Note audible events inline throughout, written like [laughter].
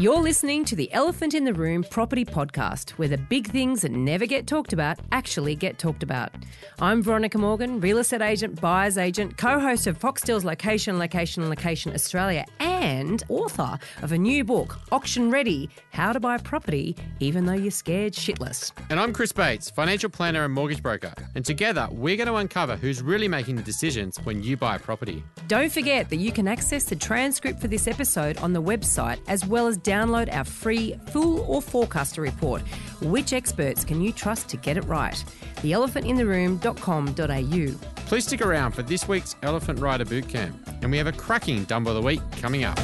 You're listening to the Elephant in the Room property podcast, where the big things that never get talked about actually get talked about. I'm Veronica Morgan, real estate agent, buyer's agent, co host of Foxtel's Location, Location, Location Australia, and author of a new book, Auction Ready How to Buy Property Even Though You're Scared Shitless. And I'm Chris Bates, financial planner and mortgage broker. And together, we're going to uncover who's really making the decisions when you buy a property. Don't forget that you can access the transcript for this episode on the website, as well as download our free Fool or Forecaster report. Which experts can you trust to get it right? TheElephantInTheRoom.com.au. Please stick around for this week's Elephant Rider Bootcamp. And we have a cracking Dumbo of the Week coming up.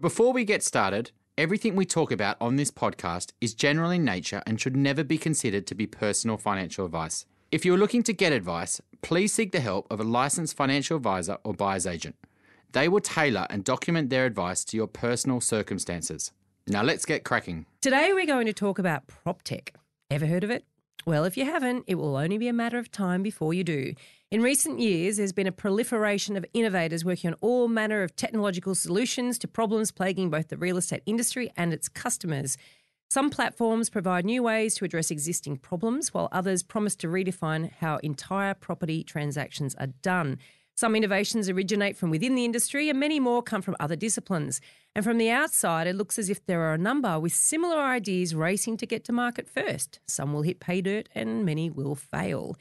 Before we get started, everything we talk about on this podcast is general in nature and should never be considered to be personal financial advice. If you're looking to get advice, please seek the help of a licensed financial advisor or buyer's agent. They will tailor and document their advice to your personal circumstances. Now let's get cracking. Today we're going to talk about PropTech. Ever heard of it? Well, if you haven't, it will only be a matter of time before you do. In recent years, there's been a proliferation of innovators working on all manner of technological solutions to problems plaguing both the real estate industry and its customers. Some platforms provide new ways to address existing problems, while others promise to redefine how entire property transactions are done. Some innovations originate from within the industry, and many more come from other disciplines. And from the outside, it looks as if there are a number with similar ideas racing to get to market first. Some will hit pay dirt, and many will fail.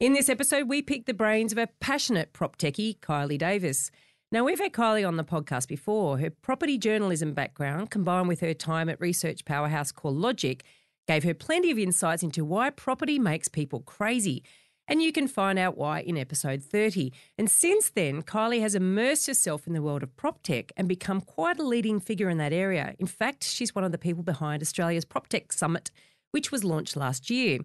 In this episode, we pick the brains of a passionate prop techie, Kylie Davis. Now, we've had Kylie on the podcast before. Her property journalism background, combined with her time at research powerhouse CoreLogic, gave her plenty of insights into why property makes people crazy. And you can find out why in episode 30. And since then, Kylie has immersed herself in the world of prop tech and become quite a leading figure in that area. In fact, she's one of the people behind Australia's Prop Tech Summit, which was launched last year.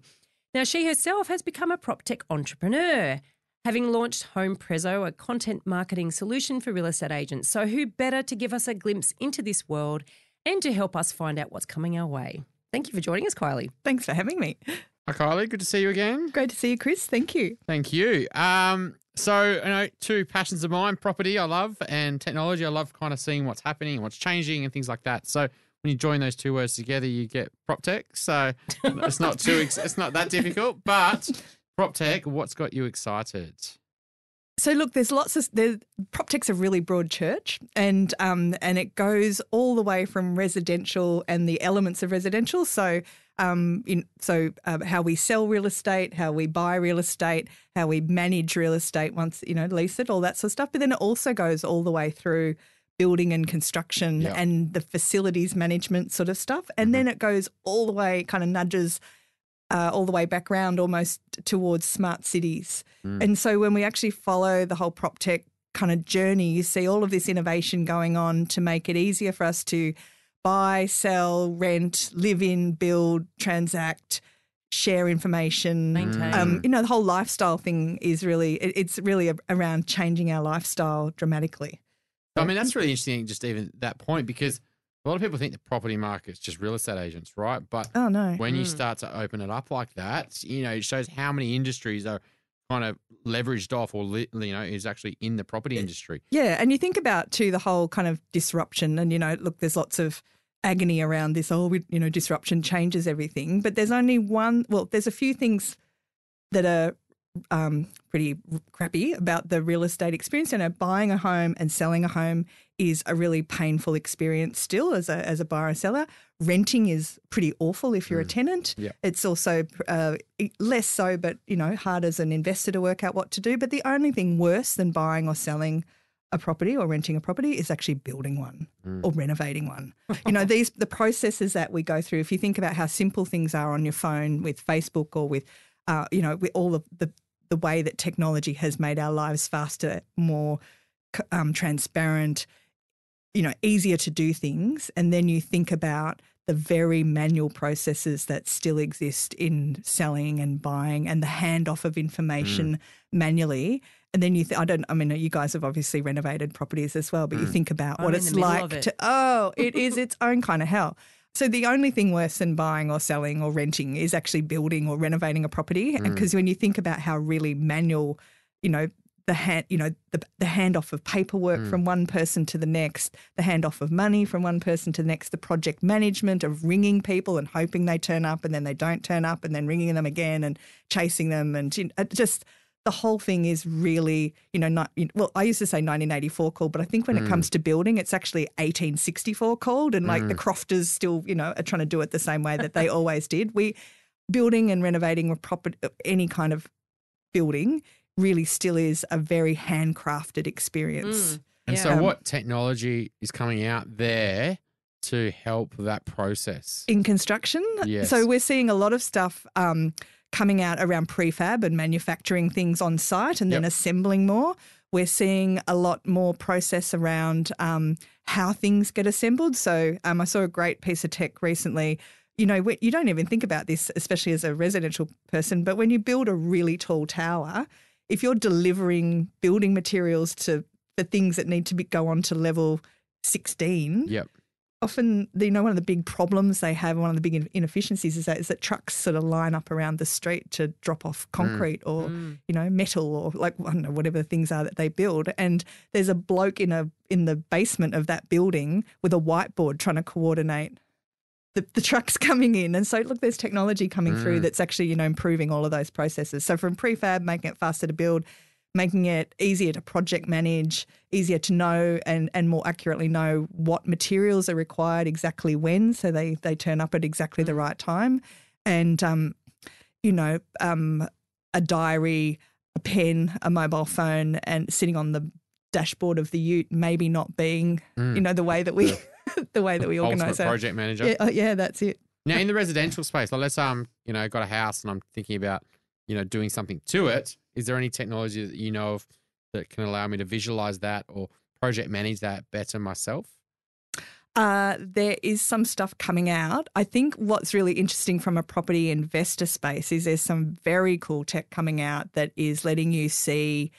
Now, she herself has become a prop tech entrepreneur having launched Home Prezzo, a content marketing solution for real estate agents. So, who better to give us a glimpse into this world and to help us find out what's coming our way? Thank you for joining us, Kylie. Thanks for having me. Hi, Kylie. Good to see you again. Great to see you, Chris. Thank you. Thank you. Um, so, you know, two passions of mine property, I love, and technology. I love kind of seeing what's happening, what's changing, and things like that. So, when you join those two words together, you get prop tech. So, [laughs] it's not too, ex- it's not that difficult, but prop tech, what's got you excited? So look, there's lots of the prop tech's a really broad church, and um, and it goes all the way from residential and the elements of residential. So um, in, so uh, how we sell real estate, how we buy real estate, how we manage real estate once you know lease it, all that sort of stuff. But then it also goes all the way through building and construction Yeah. and the facilities management sort of stuff, and then it goes all the way, kind of nudges uh, all the way back round almost towards smart cities. And so when we actually follow the whole prop tech kind of journey, you see all of this innovation going on to make it easier for us to buy, sell, rent, live in, build, transact, share information. Maintain. Um, you know, the whole lifestyle thing is really, it- it's really a- around changing our lifestyle dramatically. I mean, that's really interesting, just even that point, because a lot of people think the property market's just real estate agents, right? But Oh, no. when you start to open it up like that, you know, it shows how many industries are kind of leveraged off or, you know, is actually in the property industry. Yeah, and you think about too the whole kind of disruption, and you know, look, there's lots of agony around this. Oh, we, you know, disruption changes everything, but there's only one. Well, there's a few things that are um, pretty crappy about the real estate experience. You know, buying a home and selling a home is a really painful experience still as a as a buyer and seller. Renting is pretty awful if you're a tenant. It's also uh, less so, but you know, hard as an investor to work out what to do. But the only thing worse than buying or selling a property or renting a property is actually building one or renovating one. [laughs] you know, these the processes that we go through. If you think about how simple things are on your phone with Facebook or with, uh, you know, with all of the the way that technology has made our lives faster, more um, transparent, you know, easier to do things, and then you think about the very manual processes that still exist in selling and buying and the handoff of information mm. manually. And then you, th- I don't, I mean, you guys have obviously renovated properties as well, but you mm. think about I'm what it's like it. to, oh, it is its own kind of hell. So the only thing worse than buying or selling or renting is actually building or renovating a property. Because mm. when you think about how really manual, you know, the hand, you know, the, the handoff of paperwork hmm. from one person to the next, the handoff of money from one person to the next, the project management of ringing people and hoping they turn up and then they don't turn up and then ringing them again and chasing them and you know, just the whole thing is really, you know, not well. I used to say 1984 called, but I think when it comes hmm. to building, it's actually 1864 called, and like the hmm. crofters still, you know, are trying to do it the same way that they [laughs] always did. We building and renovating a property, any kind of building, really still is a very handcrafted experience. And Yeah. so, what technology is coming out there to help that process? in construction. Yes. So we're seeing a lot of stuff um, coming out around prefab and manufacturing things on site and then assembling more. We're seeing a lot more process around um, how things get assembled. So um, I saw a great piece of tech recently. You know, we- you don't even think about this, especially as a residential person, but when you build a really tall tower, if you're delivering building materials to for things that need to be, go on to level 16, Yep. often you know one of the big problems they have one of the big inefficiencies is that is that trucks sort of line up around the street to drop off mm. concrete or mm. you know metal or like I don't know whatever the things are that they build. And there's a bloke in a in the basement of that building with a whiteboard trying to coordinate the, the trucks [laughs] coming in. And so look there's technology coming through that's actually you know improving all of those processes. So from prefab making it faster to build making it easier to project manage, easier to know and, and more accurately know what materials are required exactly when, so they, they turn up at exactly the right time. And, um, you know, um, a diary, a pen, a mobile phone, and sitting on the dashboard of the ute, maybe not being, you know, the way that we [laughs] [laughs] the way that we organise that. project manager. Yeah, oh, yeah, that's it. Now, in the [laughs] residential space, like let's um, you know, got a house and I'm thinking about, you know, doing something to it. Is there any technology that you know of that can allow me to visualize that or project manage that better myself? Uh, there is some stuff coming out. I think what's really interesting from a property investor space is there's some very cool tech coming out that is letting you see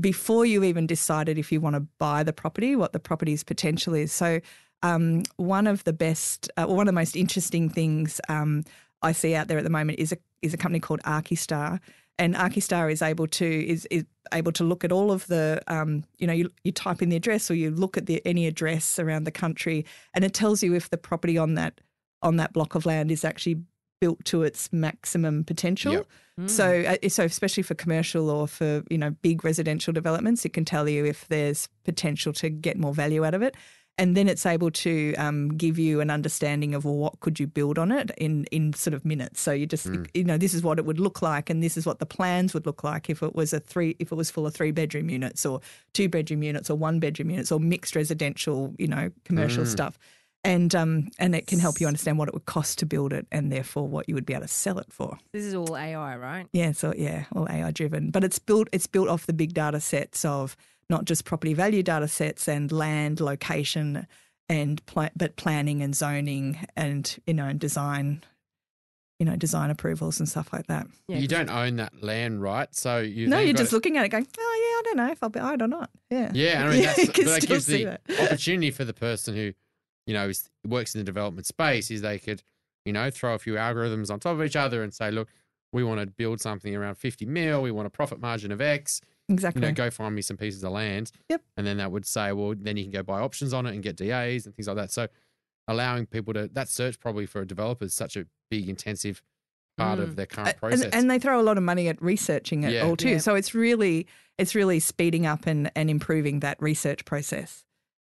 before you even decided if you want to buy the property what the property's potential is. So, um, one of the best, uh, one of the most interesting things um, I see out there at the moment is a is a company called Archistar, and Archistar is able to is, is able to look at all of the um, you know you, you type in the address or you look at the any address around the country, and it tells you if the property on that on that block of land is actually built to its maximum potential. Yep. So, uh, so especially for commercial or for you know big residential developments, it can tell you if there's potential to get more value out of it, and then it's able to um, give you an understanding of well, what could you build on it in in sort of minutes. So you just you know this is what it would look like, and this is what the plans would look like if it was a three if it was full of three bedroom units or two bedroom units or one bedroom units or mixed residential you know commercial stuff. And um and it can help you understand what it would cost to build it, and therefore what you would be able to sell it for. This is all AI, right? Yeah, so yeah, all AI driven, but it's built it's built off the big data sets of not just property value data sets and land location and pla- but planning and zoning and you know and design, you know design approvals and stuff like that. Yeah, you 'cause don't own that land, right? So you no, you're just to- looking at it going, oh yeah, I don't know if I'll be it or not. Yeah, Yeah, I mean [laughs] that's, you but that gives the that. [laughs] opportunity for the person who, you know, is, works in the development space is they could, you know, throw a few algorithms on top of each other and say, look, we want to build something around 50 mil, we want a profit margin of X, exactly. you know, go find me some pieces of land. Yep. And then that would say, well, then you can go buy options on it and get DAs and things like that. So allowing people to, that search probably for a developer is such a big, intensive part of mm. their current process. And, and they throw a lot of money at researching it Yeah. all too. Yeah. So it's really it's really speeding up and, and improving that research process.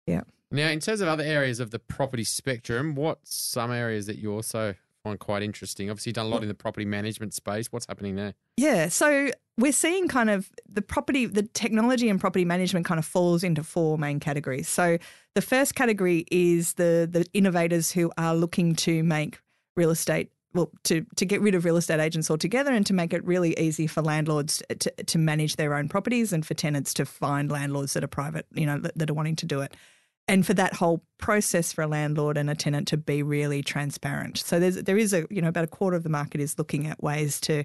Yeah. Now, in terms of other areas of the property spectrum, what some areas that you also find quite interesting? Obviously, you've done a lot in the property management space. What's happening there? Yeah, so we're seeing kind of the property, the technology and property management kind of falls into four main categories. So the first category is the the innovators who are looking to make real estate well to to get rid of real estate agents altogether and to make it really easy for landlords to to manage their own properties and for tenants to find landlords that are private, you know, that, that are wanting to do it. And for that whole process for a landlord and a tenant to be really transparent. So there's there is a you know about a quarter of the market is looking at ways to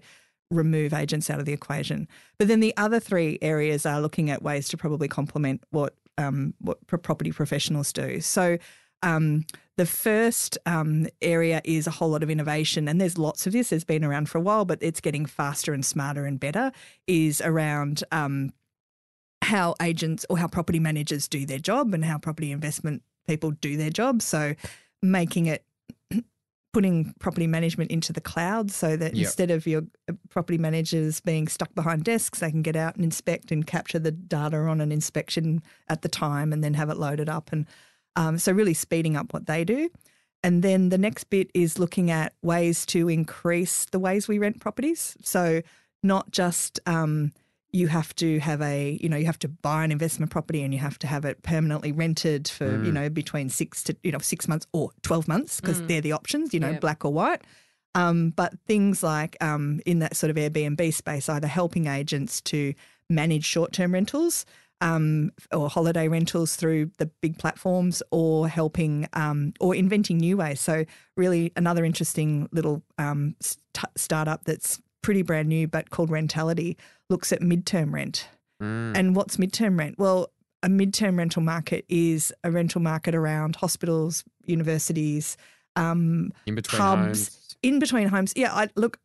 remove agents out of the equation. But then the other three areas are looking at ways to probably complement what um, what property professionals do. So um, the first um, area is a whole lot of innovation, and there's lots of this. It's been around for a while, but it's getting faster and smarter and better. Is around um, how agents or how property managers do their job and how property investment people do their job. So making it putting property management into the cloud so that Yep. instead of your uh, property managers being stuck behind desks, they can get out and inspect and capture the data on an inspection at the time and then have it loaded up. And um, so, really speeding up what they do. And then the next bit is looking at ways to increase the ways we rent properties. So, not just um, you have to have a, you know, you have to buy an investment property and you have to have it permanently rented for, you know, between six to, you know, six months or 12 months because they're the options, you know, Yeah. black or white. Um, but things like um, in that sort of Airbnb space, either helping agents to manage short term rentals um, or holiday rentals through the big platforms or helping um, or inventing new ways. So, really, another interesting little um, st- startup that's pretty brand new but called Rentality looks at midterm rent. Mm. And what's midterm rent? Well, a midterm rental market is a rental market around hospitals, universities, um, In between pubs, homes. in between homes. Yeah, I look.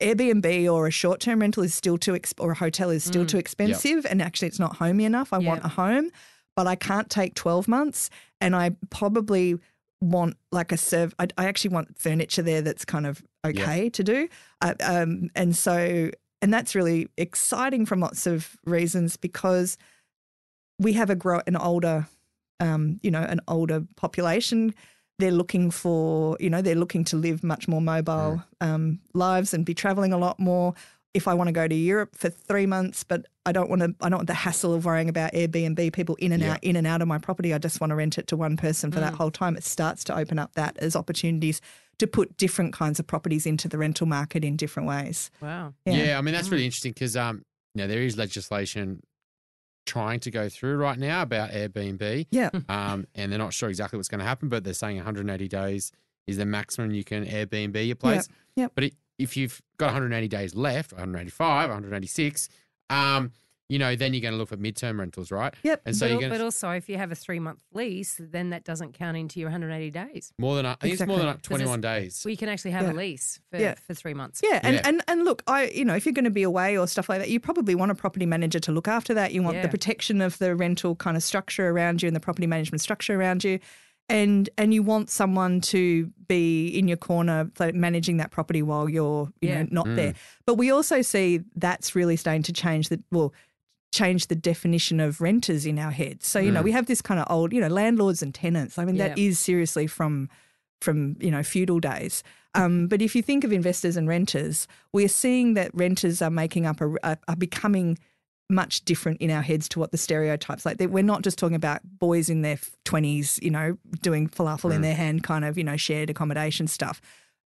Airbnb or a short term rental is still too ex- or a hotel is still too expensive, and actually it's not homey enough. I want a home, but I can't take twelve months, and I probably want like a serve. I, I actually want furniture there that's kind of okay to do, uh, um, and so and that's really exciting from lots of reasons because we have a grow an older, um, you know, an older population. They're looking for, you know, they're looking to live much more mobile um, lives and be traveling a lot more. If I want to go to Europe for three months, but I don't want to, I don't want the hassle of worrying about Airbnb people in and Yeah. out, in and out of my property. I just want to rent it to one person for that whole time. It starts to open up that as opportunities to put different kinds of properties into the rental market in different ways. Wow. Yeah. yeah I mean that's really interesting because um, you know, there is legislation trying to go through right now about Airbnb. Yeah. [laughs] Um, and they're not sure exactly what's going to happen, but they're saying 180 days is the maximum you can Airbnb your place. yep. But it, if you've got 180 days left, 185, 186, um, you know, then you're going to look at midterm rentals, right? Yep. And so but, you're al- going but also, if you have a three month lease, then that doesn't count into your 180 days. more than I think it's more than 21 days. So you can actually have Yeah. a lease for, Yeah. for three months. Yeah, and, Yeah. and and look, I you know, if you're going to be away or stuff like that, you probably want a property manager to look after that. You want Yeah. the protection of the rental kind of structure around you and the property management structure around you. And and you want someone to be in your corner managing that property while you're you Yeah. know not there. But we also see that's really starting to change the well change the definition of renters in our heads. So you know we have this kind of old you know landlords and tenants. I mean that Yeah. is seriously from from you know feudal days. Um, but if you think of investors and renters, we're seeing that renters are making up a, are, are becoming much different in our heads to what the stereotypes like. We're not just talking about boys in their twenties, you know, doing falafel in mm. their hand, kind of you know shared accommodation stuff.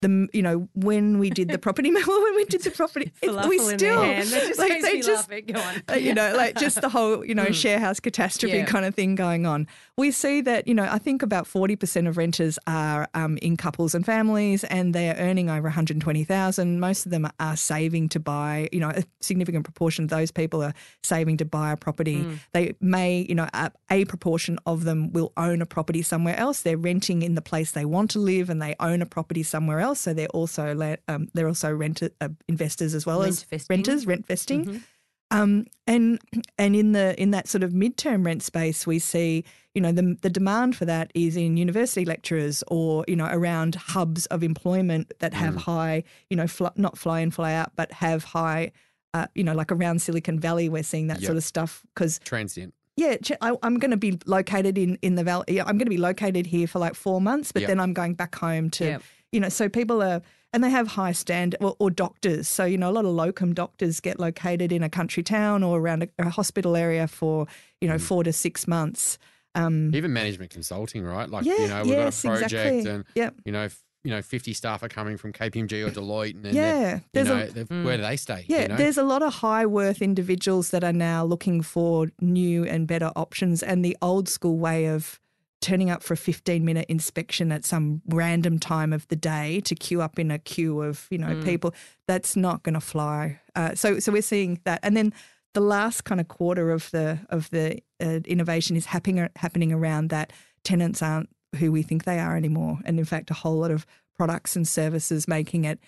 The you know when we did the [laughs] property [laughs] when we did the property, it- we still just like, they just- laugh. Go on. uh, you know, like just the whole, you know, [laughs] share house catastrophe Yeah. kind of thing going on. We see that, you know, I think about 40% of renters are um, in couples and families and they are earning over 120,000. Most of them are saving to buy, you know, a significant proportion of those people are saving to buy a property. They may, you know, a, a proportion of them will own a property somewhere else. They're renting in the place they want to live and they own a property somewhere else. So they're also, la- um, they're also rent, uh, investors as well as Rent-vesting. renters, rent vesting. Um, and and in the in that sort of midterm rent space, we see you know the the demand for that is in university lecturers or you know around hubs of employment that have high you know fl- not fly in fly out but have high uh, you know like around Silicon Valley we're seeing that Yep. sort of stuff because Transient. yeah, I, I'm going to be located in in the valley. I'm going to be located here for like four months, but Yep. then I'm going back home to, Yep. You know, so people are and they have high stand or, or doctors. So you know, a lot of locum doctors get located in a country town or around a, a hospital area for you Mm. know four to six months. Um, Even management consulting, right? Like, yeah, you know, we've yes, got a project exactly. and, yep. you know, f- you know, 50 staff are coming from KPMG or Deloitte. And then Yeah, they're- you there's a- know, they're- where do they stay? Yeah, you know? there's a lot of high worth individuals that are now looking for new and better options. And the old school way of turning up for a 15 minute inspection at some random time of the day to queue up in a queue of you know people that's not going to fly. Uh, so so we're seeing that, and then the last kind of quarter of the of the uh, innovation is happening happening around that tenants aren't who we think they are anymore, and in fact, a whole lot of products and services making it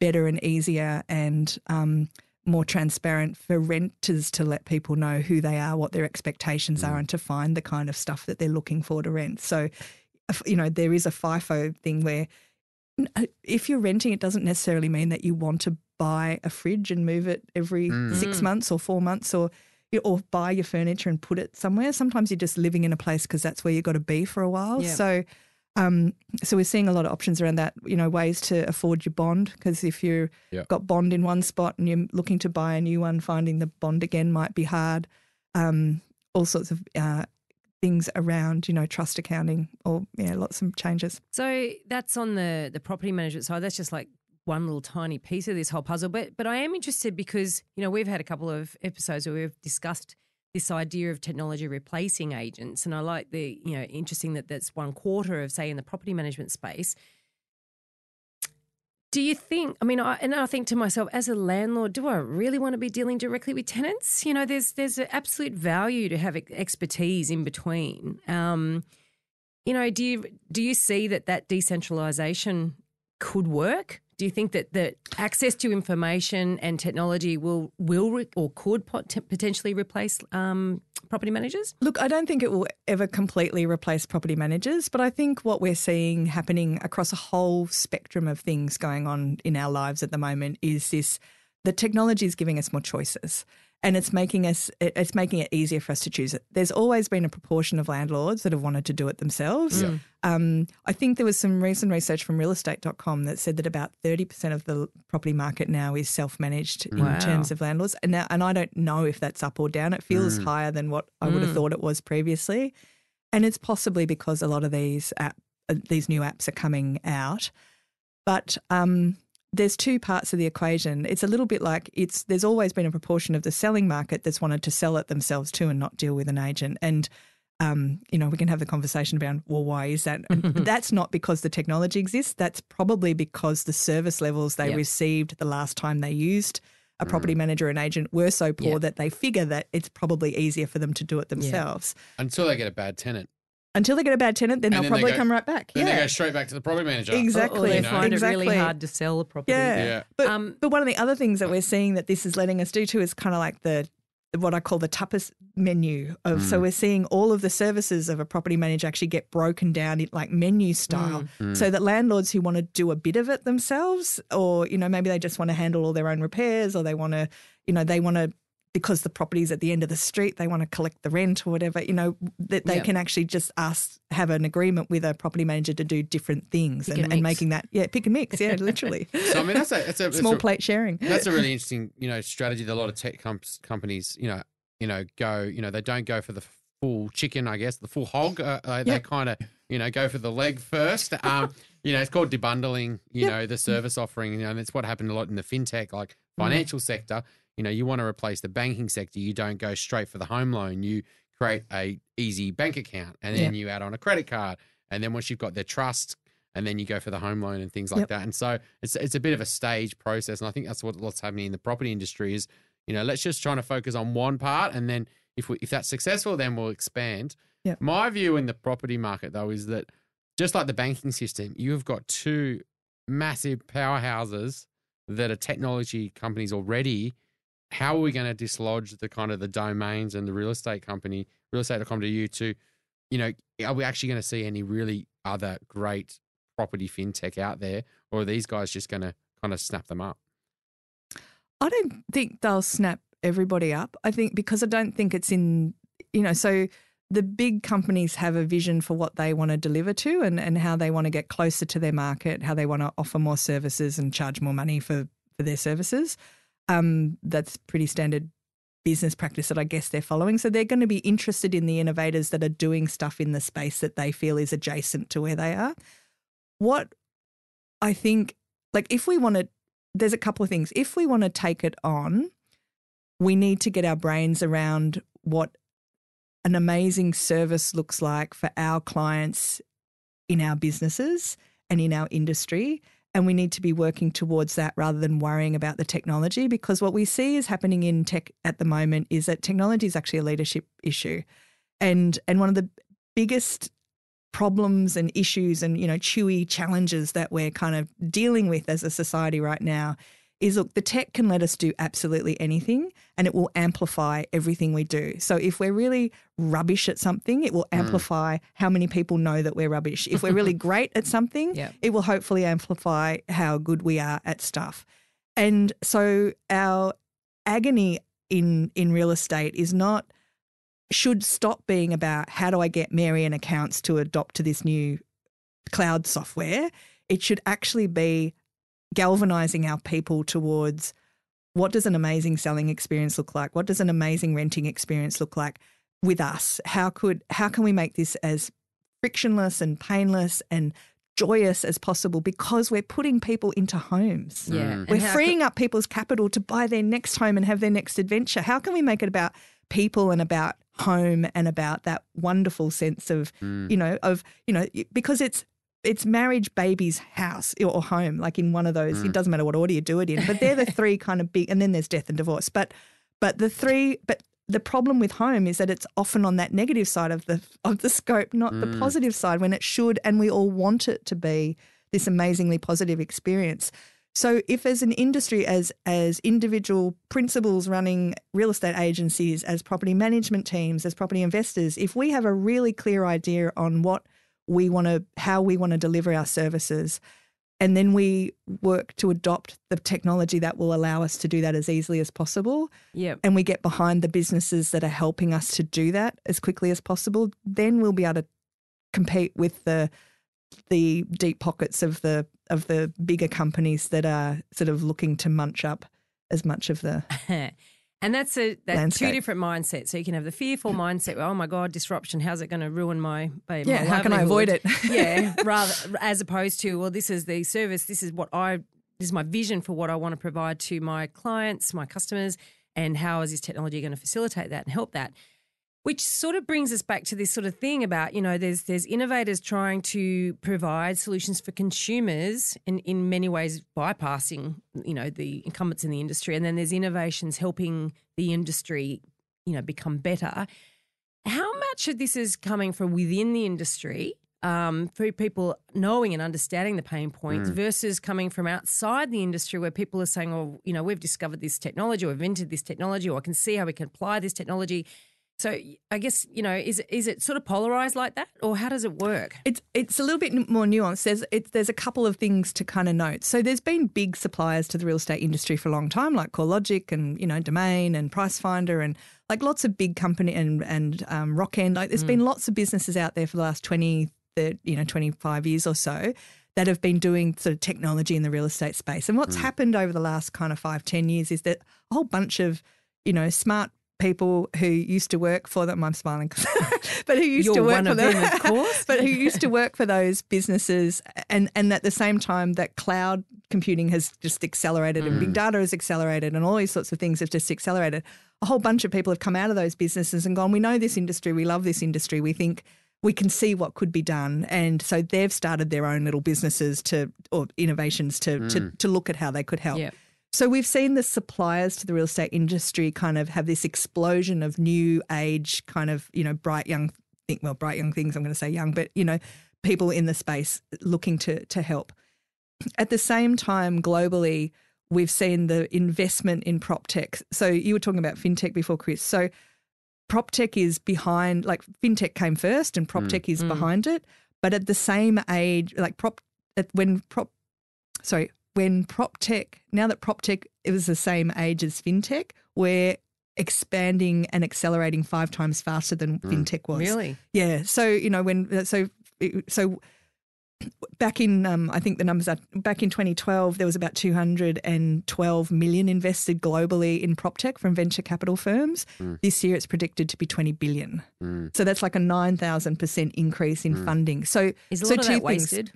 better and easier and um, more transparent for renters to let people know who they are, what their expectations are, mm. and to find the kind of stuff that they're looking for to rent. So, you know, there is a FIFO thing where uh, if you're renting, it doesn't necessarily mean that you want to buy a fridge and move it every mm. six mm. months or four months or or buy your furniture and put it somewhere. Sometimes you're just living in a place because that's where you've got to be for a while. Yeah. So, um, so we're seeing a lot of options around that. You know, ways to afford your bond because if you've Yeah. got bond in one spot and you're looking to buy a new one, finding the bond again might be hard. Um, all sorts of uh, things around, you know, trust accounting or yeah, lots of changes. So that's on the the property management side. That's just like one little tiny piece of this whole puzzle. But but I am interested because you know we've had a couple of episodes where we've discussed this idea of technology replacing agents, and I like the you know interesting that that's one quarter of say in the property management space. Do you think? I mean, I, and I think to myself, as a landlord, do I really want to be dealing directly with tenants? You know, there's there's an absolute value to have expertise in between. Um, you know, do you do you see that that decentralization could work? Do you think that that access to information and technology will will re- or could pot- potentially replace um, property managers? Look, I don't think it will ever completely replace property managers, but I think what we're seeing happening across a whole spectrum of things going on in our lives at the moment is this the technology is giving us more choices and it's making us it- it's making it easier for us to choose it. There's always been a proportion of landlords that have wanted to do it themselves. Um, I think there was some recent research from realestate.com that said that about 30% of the property market now is self-managed in Wow. terms of landlords. And now, and I don't know if that's up or down. It feels higher than what I would have thought it was previously. And it's possibly because a lot of these app, uh, these new apps are coming out. But um, there's two parts of the equation. It's a little bit like it's there's always been a proportion of the selling market that's wanted to sell it themselves too and not deal with an agent. And um, you know, we can have the conversation about well, why is that? [laughs] That's not because the technology exists. That's probably because the service levels they Yep. received the last time they used a property manager and agent were so poor Yep. that they figure that it's probably easier for them to do it themselves. until they get a bad tenant. Until they get a bad tenant, then And they'll then they probably go- come right back. Then yeah. they go straight back to the property manager. Exactly. Or they You know? find it really hard to sell a property. Yeah. Yeah. But, Um, but one of the other things that we're seeing that this is letting us do too is kind of like the what I call the tapas menu of so mm. we're seeing all of the services of a property manager actually get broken down in like menu mm. style mm. so that landlords who want to do a bit of it themselves or you know maybe they just want to handle all their own repairs or they want to you know they want to because the property's at the end of the street they want to collect the rent or whatever you know that they Yeah. can actually just ask have an agreement with a property manager to do different things and, and and making that yeah pick and mix yeah [laughs] literally So I mean, that's a, that's a [laughs] that's small a- plate sharing That's a really [laughs] interesting, you know, strategy that a lot of tech com- companies, you know, you know, go, you know, they don't go for the full chicken, I guess, the full hog. Uh, uh, They kind of, you know, go for the leg first. Um, you know, it's called debundling, you Yep. know, the service offering. You know, and it's what happened a lot in the fintech, like financial sector. You know, you want to replace the banking sector. You don't go straight for the home loan. You create a easy bank account, and then Yep. you add on a credit card, and then once you've got their trust, and then you go for the home loan and things like Yep. that. And so it's it's a bit of a stage process, and I think that's what what's happening in the property industry is, you know, let's just try to focus on one part, and then if we if that's successful, then we'll expand. Yep. My view in the property market though is that just like the banking system, you've got two massive powerhouses that are technology companies already. How are we going to dislodge the kind of the domains and the real estate company, realestate.com to you to, you know, are we actually going to see any really other great property fintech out there, or are these guys just going to kind of snap them up? I don't think they'll snap everybody up. I think because I don't think it's in, you know, so the big companies have a vision for what they want to deliver to and, and how they want to get closer to their market, how they want to offer more services and charge more money for, for their services. Um, that's pretty standard business practice that I guess they're following. So they're going to be interested in the innovators that are doing stuff in the space that they feel is adjacent to where they are. What I think, like, if we want to, there's a couple of things. If we want to take it on, we need to get our brains around what an amazing service looks like for our clients in our businesses and in our industry. And we need to be working towards that rather than worrying about the technology because what we see is happening in tech at the moment is that technology is actually a leadership issue. And and one of the biggest problems and issues and you know chewy challenges that we're kind of dealing with as a society right now is look, the tech can let us do absolutely anything and it will amplify everything we do. So if we're really rubbish at something, it will mm. amplify how many people know that we're rubbish. If we're really [laughs] great at something, Yeah. it will hopefully amplify how good we are at stuff. And so our agony in in real estate is not should stop being about how do I get Mary and accounts to adopt to this new cloud software. It should actually be galvanizing our people towards what does an amazing selling experience look like? What does an amazing renting experience look like with us? How could how can we make this as frictionless and painless and joyous as possible because we're putting people into homes. Yeah. Mm. We're how freeing up people's capital to buy their next home and have their next adventure. How can we make it about people and about home and about that wonderful sense of, Mm. you know, of, you know, because it's it's marriage, baby's house or home, like in one of those. It mm. doesn't matter what order you do it in, but they're the [laughs] three kind of big, and then there's death and divorce. But but the three, but the problem with home is that it's often on that negative side of the of the scope, not the mm. positive side, when it should, and we all want it to be this amazingly positive experience. So if as an industry, as as individual principals running real estate agencies, as property management teams, as property investors, if we have a really clear idea on what we want to, how we want to deliver our services, and then we work to adopt the technology that will allow us to do that as easily as possible, Yeah. and we get behind the businesses that are helping us to do that as quickly as possible, then we'll be able to compete with the the deep pockets of the of the bigger companies that are sort of looking to munch up as much of the [laughs] and that's a that two different mindsets. So you can have the fearful mindset, oh my god, disruption. How's it going to ruin my, my yeah. my How can I avoid it? [laughs] yeah, rather as opposed to well, this is the service. This is what I this is my vision for what I want to provide to my clients, my customers, and how is this technology going to facilitate that and help that? Which sort of brings us back to this sort of thing about you know there's there's innovators trying to provide solutions for consumers in in many ways bypassing you know the incumbents in the industry, and then there's innovations helping the industry you know become better. How much of this is coming from within the industry um, for people knowing and understanding the pain points versus coming from outside the industry where people are saying, oh, you know, we've discovered this technology or invented this technology or I can see how we can apply this technology. So I guess, you know, is, it- is it sort of polarized like that or how does it work? It's it's a little bit more nuanced. There's it's, there's a couple of things to kind of note. So there's been big suppliers to the real estate industry for a long time, like CoreLogic and you know Domain and Pricefinder and like lots of big company and and um, Rockend. Like there's been lots of businesses out there for the last 20, 30, you know 25 years or so that have been doing sort of technology in the real estate space. And what's happened over the last kind of five ten years is that a whole bunch of you know smart people who used to work for them. I'm smiling, [laughs] but who used to You're work one for them, them, of course. [laughs] but who used to [laughs] work for those businesses, and and at the same time that cloud computing has just accelerated and big mm. data has accelerated, and all these sorts of things have just accelerated. A whole bunch of people have come out of those businesses and gone. We know this industry. We love this industry. We think. We can see what could be done, and so they've started their own little businesses to or innovations to to, mm. to look at how they could help. Yeah. So we've seen the suppliers to the real estate industry kind of have this explosion of new age kind of, you know, bright young think well, bright young things, I'm going to say young, but you know, people in the space looking to to help. At the same time, globally, we've seen the investment in prop tech. So you were talking about fintech before, Chris. So prop tech is behind like fintech came first and prop mm. tech is mm. behind it. But at the same age, like prop at when prop sorry, when prop tech, now that prop tech it was the same age as fintech, we're expanding and accelerating five times faster than hmm. fintech was. Really? Yeah. So you know when uh, so so back in um, I think the numbers are back in 2012 there was about 212 million invested globally in prop tech from venture capital firms. Hmm. This year it's predicted to be 20 billion. Hmm. So that's like a 9,000 percent increase in funding. So Is a so of two that things. wasted?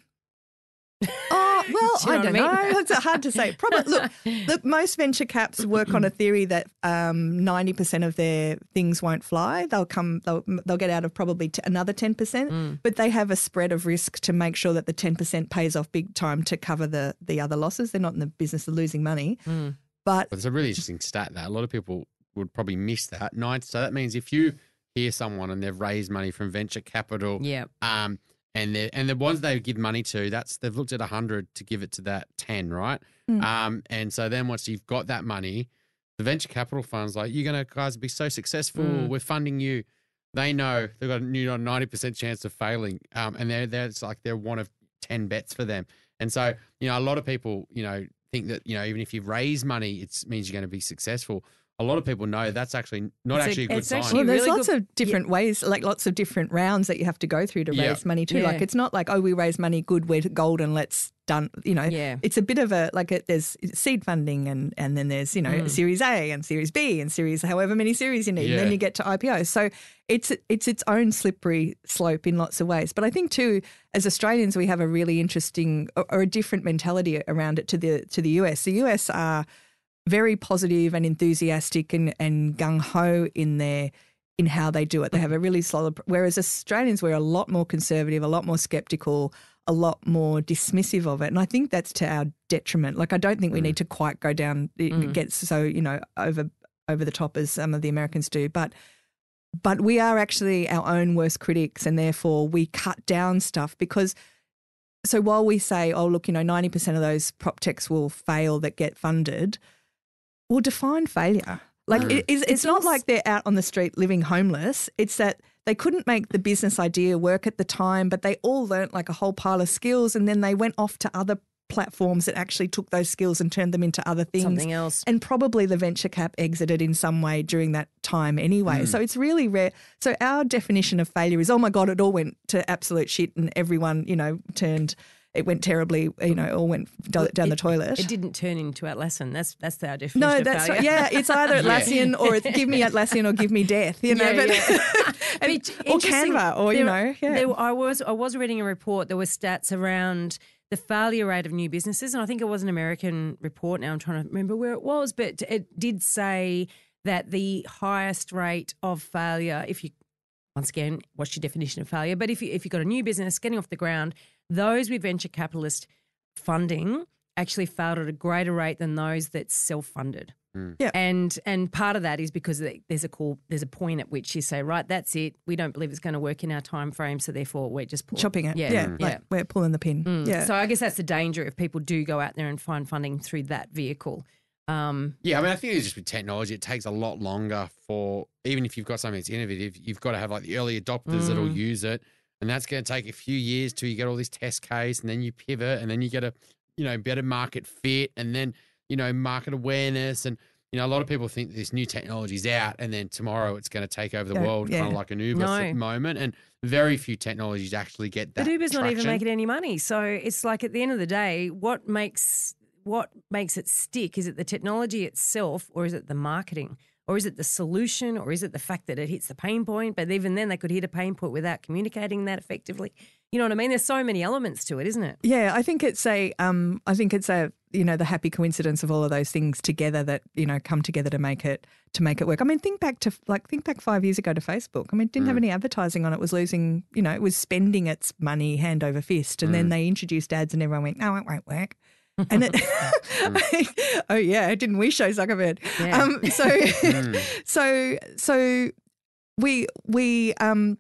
Oh [laughs] well, Do I don't what I know. It's hard to say. [laughs] Probably look. Look, most venture caps work on a theory that um, ninety percent of their things won't fly. They'll come. They'll, they'll get out of probably t- another ten percent, Mm. but they have a spread of risk to make sure that the ten percent pays off big time to cover the the other losses. They're not in the business of losing money, Mm. but But it's a really interesting stat that a lot of people would probably miss that. Nine. So that means if you hear someone and they've raised money from venture capital, Yeah. um, and they and the ones they give money to, that's they've looked at hundred to give it to that ten, right? Mm. Um, and so then once you've got that money, the venture capital funds like you're gonna guys be so successful. Mm. We're funding you. They know they've got a ninety percent chance of failing, um, and they're they're it's like they're one of ten bets for them. And so you know a lot of people you know think that you know even if you raise money, it means you're going to be successful. A lot of people know that's actually not It's actually a, good it's sign. Well, there's really lots good- of different ways, like lots of different rounds that you have to go through to Yeah. raise money too. Yeah. Like it's not like oh we raise money, good, we're golden, let's done. You know, Yeah. it's a bit of a like a, there's seed funding and and then there's you know Mm. Series A and Series B and Series however many series you need, and then you get to IPO. So it's it's its own slippery slope in lots of ways. But I think too, as Australians, we have a really interesting or, or a different mentality around it to the to the US. The US are very positive and enthusiastic and, and gung ho in their in how they do it. They have a really solid. Whereas Australians, we're a lot more conservative, a lot more skeptical, a lot more dismissive of it, and I think that's to our detriment. Like I don't think we need to quite go down Mm. get so you know over over the top as some of the Americans do, but. But we are actually our own worst critics, and therefore we cut down stuff because so while we say, oh, look, you know, 90% of those prop techs will fail that get funded, we'll define failure. Like, Mm. it, it's, it's not like they're out on the street living homeless. It's that they couldn't make the business idea work at the time, but they all learnt like a whole pile of skills and then they went off to other platforms that actually took those skills and turned them into other things. Something else. And probably the venture cap exited in some way during that time anyway. So it's really rare. So our definition of failure is, oh my God, it all went to absolute shit and everyone, you know, turned, it went terribly, you know, all went do- down the toilet. It didn't turn into Atlassian. That's that's our definition. no, that's right. Yeah, it's either [laughs] Yeah. Atlassian or it's give me [laughs] Atlassian or give me death, you know. Yeah, but, yeah. [laughs] and- or Canva or, you know, yeah. there- I was I was reading a report. There were stats around the failure rate of new businesses, and I think it was an American report. Now I'm trying to remember where it was, but it did say that the highest rate of failure, if you once again, what's your definition of failure? But if you if you've got a new business getting off the ground, those with venture capitalist funding actually failed at a greater rate than those that self funded. Yeah. And and part of that is because there's a call, there's a point at which you say, right, that's it. We don't believe it's going to work in our time frame, so therefore we're just pull- chopping it. Yeah, Yeah, yeah. like we're pulling the pin. Mm. Yeah. So I guess that's the danger if people do go out there and find funding through that vehicle. Um, Yeah, I mean, I think it's just with technology, it takes a lot longer for even if you've got something that's innovative, you've got to have like the early adopters that'll Mm. use it, and that's going to take a few years till you get all this test case, and then you pivot, and then you get a you know better market fit, and then you know market awareness, and you know a lot of people think this new technology is out, and then tomorrow it's going to take over the Yeah, world, kind of like an Uber No. moment, and very few technologies actually get that. but Uber's not even making any money. So it's like at the end of the day, what makes what makes it stick? Is it the technology itself, or is it the marketing, or is it the solution, or is it the fact that it hits the pain point? But even then, they could hit a pain point without communicating that effectively. You know what I mean? There's so many elements to it, isn't it? Yeah, I think it's a, um, I think it's a, you know, the happy coincidence of all of those things together that you know come together to make it to make it work. I mean, think back to like think back five years ago to Facebook. I mean, it didn't have any advertising on it. Was losing, you know, it was spending its money hand over fist, and then they introduced ads, and everyone went, no, it won't work. And it, [laughs] [laughs] oh yeah, didn't we show Zuckerberg? Yeah. Um, so, [laughs] so, so we we um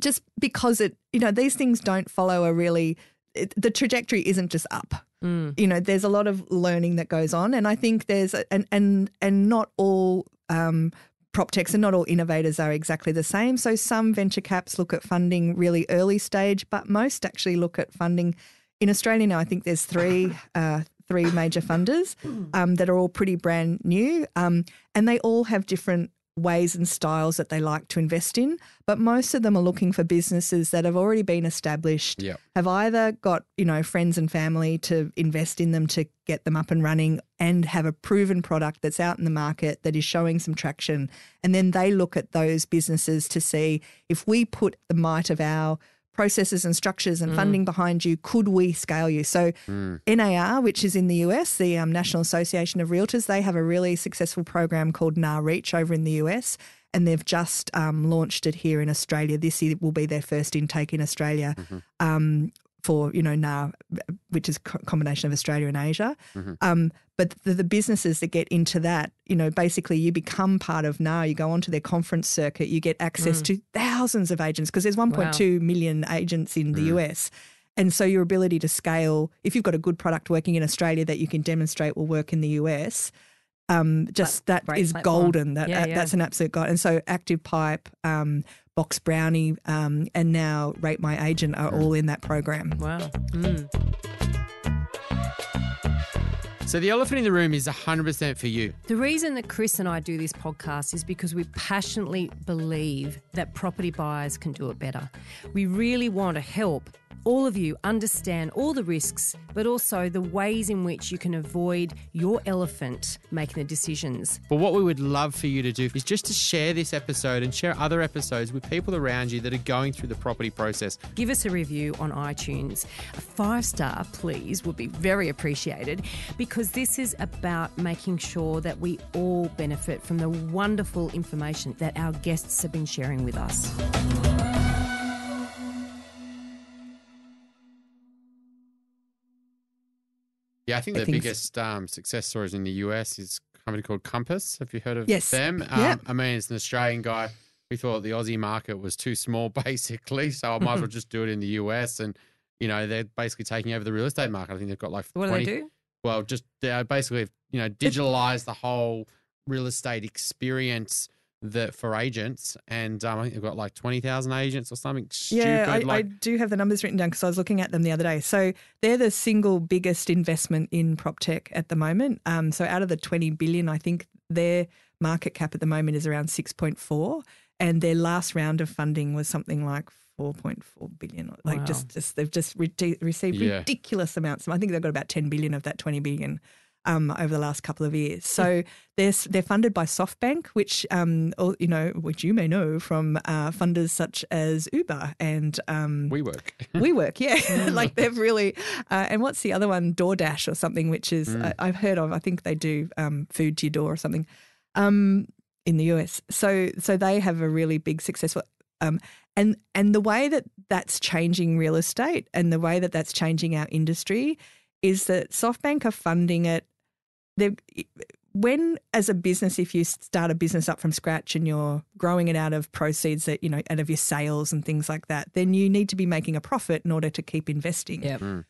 just because it you know these things don't follow a really it, the trajectory isn't just up Mm. you know there's a lot of learning that goes on and i think there's a, and and and not all um prop techs and not all innovators are exactly the same so some venture caps look at funding really early stage but most actually look at funding in australia now i think there's three uh three major funders um, that are all pretty brand new um, and they all have different ways and styles that they like to invest in but most of them are looking for businesses that have already been established Yep. have either got you know friends and family to invest in them to get them up and running and have a proven product that's out in the market that is showing some traction and then they look at those businesses to see if we put the might of our processes and structures and funding behind you could we scale you so NAR which is in the US the um, National Association of Realtors they have a really successful program called NAR Reach over in the US and they've just um, launched it here in Australia. This year will be their first intake in Australia. Um, for you know now, which is a combination of Australia and Asia. Mm-hmm. Um, but the, the businesses that get into that, you know, basically you become part of now. You go onto their conference circuit, you get access to thousands of agents because there's 1.2 million agents in the US. And so your ability to scale, if you've got a good product working in Australia that you can demonstrate will work in the US, um, just that great is platform. golden. That, Yeah, that- yeah. that's an absolute gold. And so Active Pipe, um, Box Brownie, um, and now Rate My Agent are all in that program. Wow. Mm. So the elephant in the room is 100% for you. The reason that Chris and I do this podcast is because we passionately believe that property buyers can do it better. We really want to help all of you understand all the risks, but also the ways in which you can avoid your elephant making the decisions. But what we would love for you to do is just to share this episode and share other episodes with people around you that are going through the property process. Give us a review on iTunes. A five star, please, would be very appreciated because this is about making sure that we all benefit from the wonderful information that our guests have been sharing with us. Yeah, I think I the think- biggest um, success stories in the US is a company called Compass. Have you heard of Yes. them? Um, Yeah. I mean, it's an Australian guy. We thought the Aussie market was too small, [laughs] basically, so I might as well [laughs] just do it in the US. And you know, they're basically taking over the real estate market. I think they've got like What do they do? Well, just uh, basically, you know, digitalize the whole real estate experience that for agents, and um, I think they've got like twenty thousand agents or something stupid. Yeah, I, I do have the numbers written down because I was looking at them the other day. So they're the single biggest investment in prop tech at the moment. Um, so out of the 20 billion, I think their market cap at the moment is around 6.4, and their last round of funding was something like 4.4 billion. Like Wow. just, just they've just re- received Yeah. ridiculous amounts. I think they've got about 10 billion of that 20 billion. Um, over the last couple of years, so they're they're funded by SoftBank, which um, you know, which you may know from uh, funders such as Uber and um, WeWork. [laughs] WeWork, yeah. [laughs] like they've really, uh, and what's the other one? DoorDash or something, which is I, I've heard of. I think they do um, food to your door or something um, in the US. So so they have a really big successful. Um, and and the way that that's changing real estate and the way that that's changing our industry is that SoftBank are funding it. They're, when as a business, if you start a business up from scratch and you're growing it out of proceeds that you know out of your sales and things like that, then you need to be making a profit in order to keep investing. Yep.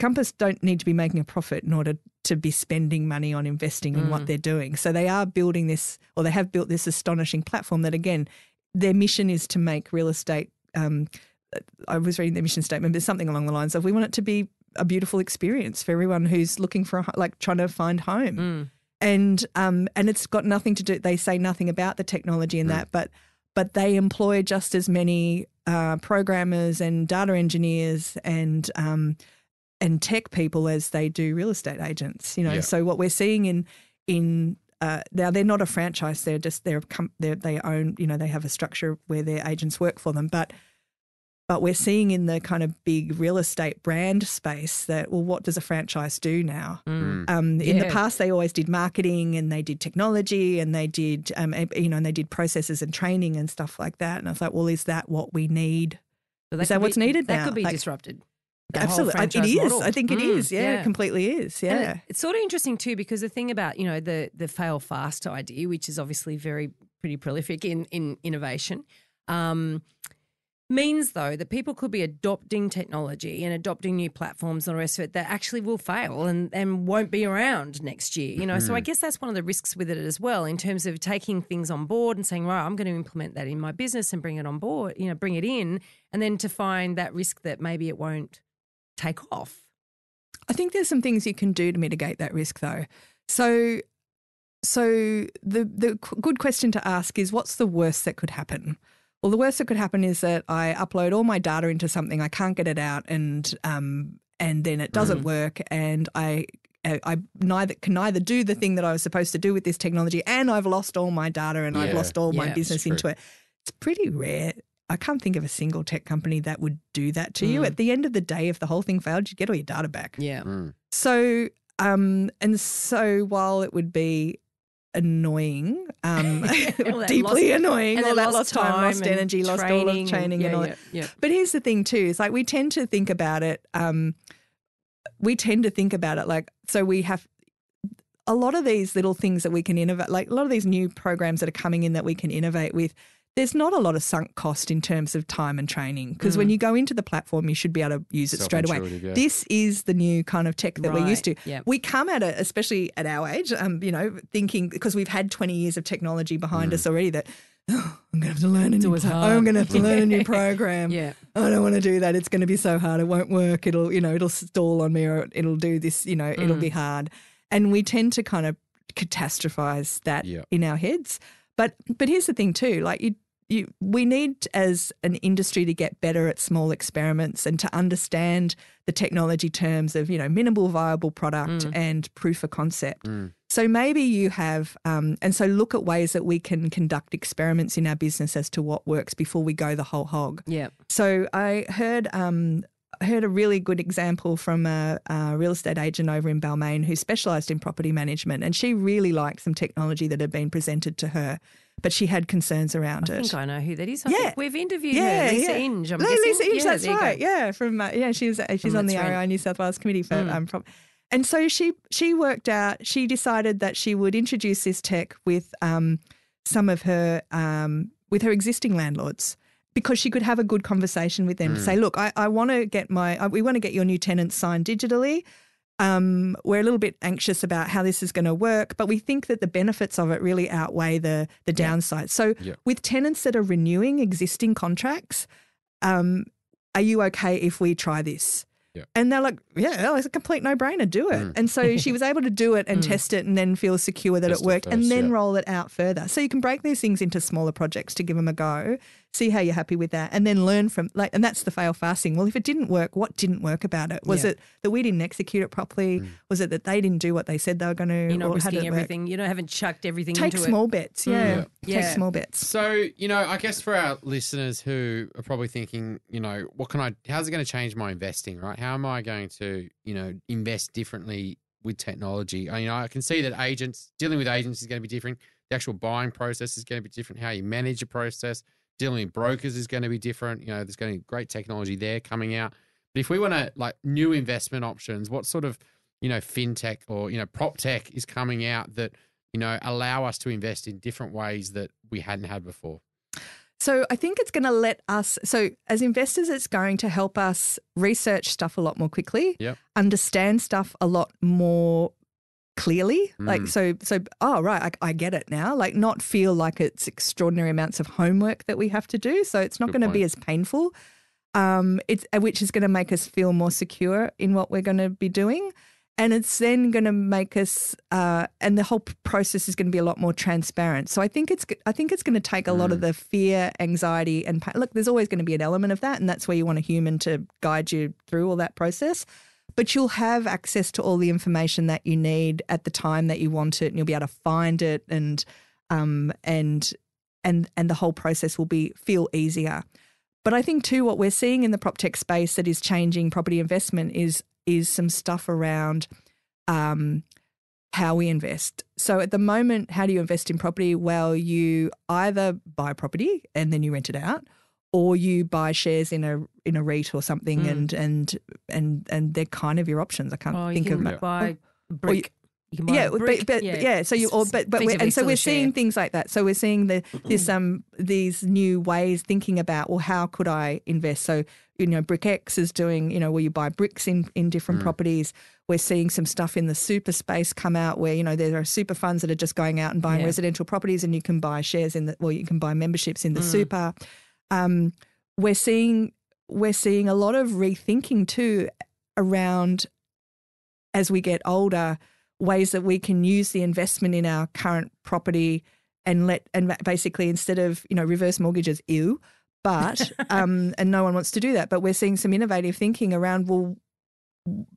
Compass don't need to be making a profit in order to be spending money on investing in what they're doing. So they are building this, or they have built this astonishing platform that, again, their mission is to make real estate. Um, I was reading their mission statement, but something along the lines of we want it to be a beautiful experience for everyone who's looking for, a, like, trying to find home. Mm. And um, and it's got nothing to do. They say nothing about the technology in that, but but they employ just as many uh, programmers and data engineers and um, and tech people as they do real estate agents. You know, Yeah. so what we're seeing in in uh, now they're not a franchise; they're just they're, com- they're they own. You know, they have a structure where their agents work for them, but. But we're seeing in the kind of big real estate brand space that, well, what does a franchise do now? Mm. Um, in the past, they always did marketing and they did technology and they did, um, you know, and they did processes and training and stuff like that. And I was like, well, is that what we need? So Is that could what's be- needed That now? could be Like- disrupted. Absolutely, I- it franchise is. model. I think it is. Mm, Yeah, it completely is. Yeah. it- it's sort of interesting too because the thing about you know the the fail fast idea, which is obviously very pretty prolific in in innovation, um, means though that people could be adopting technology and adopting new platforms and the rest of it that actually will fail and and won't be around next year. You know, so I mm-hmm. guess that's one of the risks with it as well in terms of taking things on board and saying, right, I'm going to implement that in my business and bring it on board. You know, bring it in, and then to find that risk that maybe it won't take off. I think there's some things you can do to mitigate that risk, though. So, so the the good question to ask is, what's the worst that could happen? Well, the worst that could happen is that I upload all my data into something, I can't get it out, and um, and then it doesn't work, and I. I I neither can neither do the thing that I was supposed to do with this technology, and I've lost all my data and I've lost all my business into it. It's pretty rare. I can't think of a single tech company that would do that to you. At the end of the day, if the whole thing failed, you get all your data back. Yeah. Mm. So, um, and so while it would be annoying, um, [laughs] [laughs] deeply lost- annoying, and all that lost time, lost and energy, lost all of and- training yeah, and all yeah, yeah. But here's the thing too: is like we tend to think about it. Um, we tend to think about it like so. We have a lot of these little things that we can innovate, like a lot of these new programs that are coming in that we can innovate with. There's not a lot of sunk cost in terms of time and training because Mm. when you go into the platform, you should be able to use it straight away. Yeah. This is the new kind of tech that we're used to. Right, yeah. We come at it, especially at our age, um, you know, thinking because we've had 20 years of technology behind Mm. us already that oh, [sighs] I'm going to have to learn a new. [laughs] always pro-. I'm going to have to learn a new program. Yeah. I don't want to do that. It's going to be so hard. It won't work. It'll, you know, it'll stall on me or it'll do this, you know, it'll Mm. be hard. And we tend to kind of catastrophize that Yeah. in our heads. But but here's the thing too, like you you we need as an industry to get better at small experiments and to understand the technology terms of, you know, minimal viable product and proof of concept. So maybe you have, um, and so look at ways that we can conduct experiments in our business as to what works before we go the whole hog. Yeah. So I heard um, heard a really good example from a, a real estate agent over in Balmain who specialised in property management, and she really liked some technology that had been presented to her, but she had concerns around I it. I think I know who that is. I Yeah. think we've interviewed yeah, her, Lisa yeah. Inge. I'm no. Lisa Inge, Yeah, that's go. right. Yeah, from uh, yeah, she's she's From on the Let's REI New South Wales committee for Mm. um, prop- and so she she worked out. She decided that she would introduce this tech with um, some of her um, with her existing landlords because she could have a good conversation with them. to Say, look, I, I want to get my I, we want to get your new tenants signed digitally. Um, we're a little bit anxious about how this is going to work, but we think that the benefits of it really outweigh the the downsides. So, Yeah. with tenants that are renewing existing contracts, um, are you okay if we try this? Yeah. And they're like, yeah, it's a complete no brainer, do it. Mm. And so she [laughs] was able to do it and test it and then feel secure that Test it it worked and then yeah. roll it out further. So you can break these things into smaller projects to give them a go, see how you're happy with that, and then learn from, like, and that's the fail fasting. Well, if it didn't work, what didn't work about it? Was Yeah. it that we didn't execute it properly? Mm. Was it that they didn't do what they said they were going to? You're not or risking it work? everything. You don't haven't chucked everything Take into small it. bets, yeah. Mm. Take Yeah. small bets. So, you know, I guess for our listeners who are probably thinking, you know, what can I, how's it going to change my investing, right? How am I going to, you know, invest differently with technology? I, you know, I can see that agents, dealing with agents is going to be different. The actual buying process is going to be different. How you manage a process, dealing with brokers is going to be different. You know, there's going to be great technology there coming out. But if we want to, like, new investment options, what sort of, you know, fintech or, you know, prop tech is coming out that, you know, allow us to invest in different ways that we hadn't had before? So I think it's going to let us. So as investors, it's going to help us research stuff a lot more quickly. Yep. Understand stuff a lot more clearly. Like Mm. so. So oh right, I, I get it now. Like not feel like it's extraordinary amounts of homework that we have to do. So it's not going to be as painful. Um, it's which is going to make us feel more secure in what we're going to be doing. And it's then going to make us, uh, and the whole process is going to be a lot more transparent. So I think it's, i think it's going to take a lot of the fear, anxiety, and look. There's always going to be an element of that, and that's where you want a human to guide you through all that process. But you'll have access to all the information that you need at the time that you want it, and you'll be able to find it, and um, and and and the whole process will be feel easier. But I think too, what we're seeing in the prop tech space that is changing property investment is is some stuff around um, how we invest. So at the moment, how do you invest in property? Well, you either buy property and then you rent it out, or you buy shares in a in a REIT or something, Mm. and and and and they're kind of your options. I can't Oh, you think can of Yeah. buy brick. You yeah, but, brick. but, but yeah, so you or but but we're, and so we're seeing share. things like that. So we're seeing the this um these new ways thinking about well how could I invest? So you know BrickX is doing you know where you buy bricks in in different properties. We're seeing some stuff in the super space come out where you know there are super funds that are just going out and buying Yeah. residential properties and you can buy shares in the well you can buy memberships in the Mm. super. Um, we're seeing we're seeing a lot of rethinking too around as we get older ways that we can use the investment in our current property and let and basically instead of you know reverse mortgages ew but [laughs] um and no one wants to do that but we're seeing some innovative thinking around well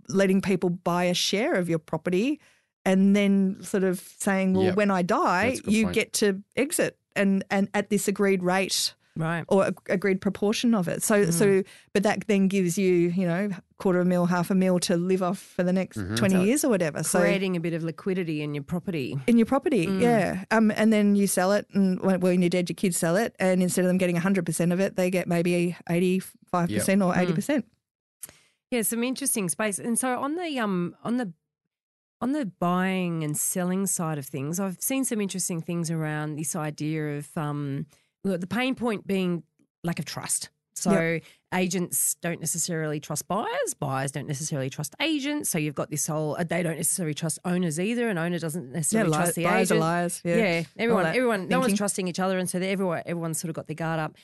letting people buy a share of your property and then sort of saying well Yep. when i die That's a good you point. get to exit and and at this agreed rate Right. or a agreed proportion of it. So, so, but that then gives you, you know, quarter of a mil, half a mil to live off for the next 20 So years or whatever. So, Creating a bit of liquidity in your property. in your property, yeah. Um, and then you sell it, and when, when you're dead, your kids sell it, and instead of them getting 100% of it, they get maybe 85% or 80%. Yeah, some interesting space. And so on the um on the on the buying and selling side of things, I've seen some interesting things around this idea of um the pain point being lack of trust. So agents don't necessarily trust buyers, buyers don't necessarily trust agents. So you've got this whole uh, they don't necessarily trust owners either, and owner doesn't Yeah, necessarily lies, trust the agents. buyers agent. are liars. Yeah. Yeah, everyone, everyone, no one's trusting each other, and so everyone, everyone's sort of got their guard up.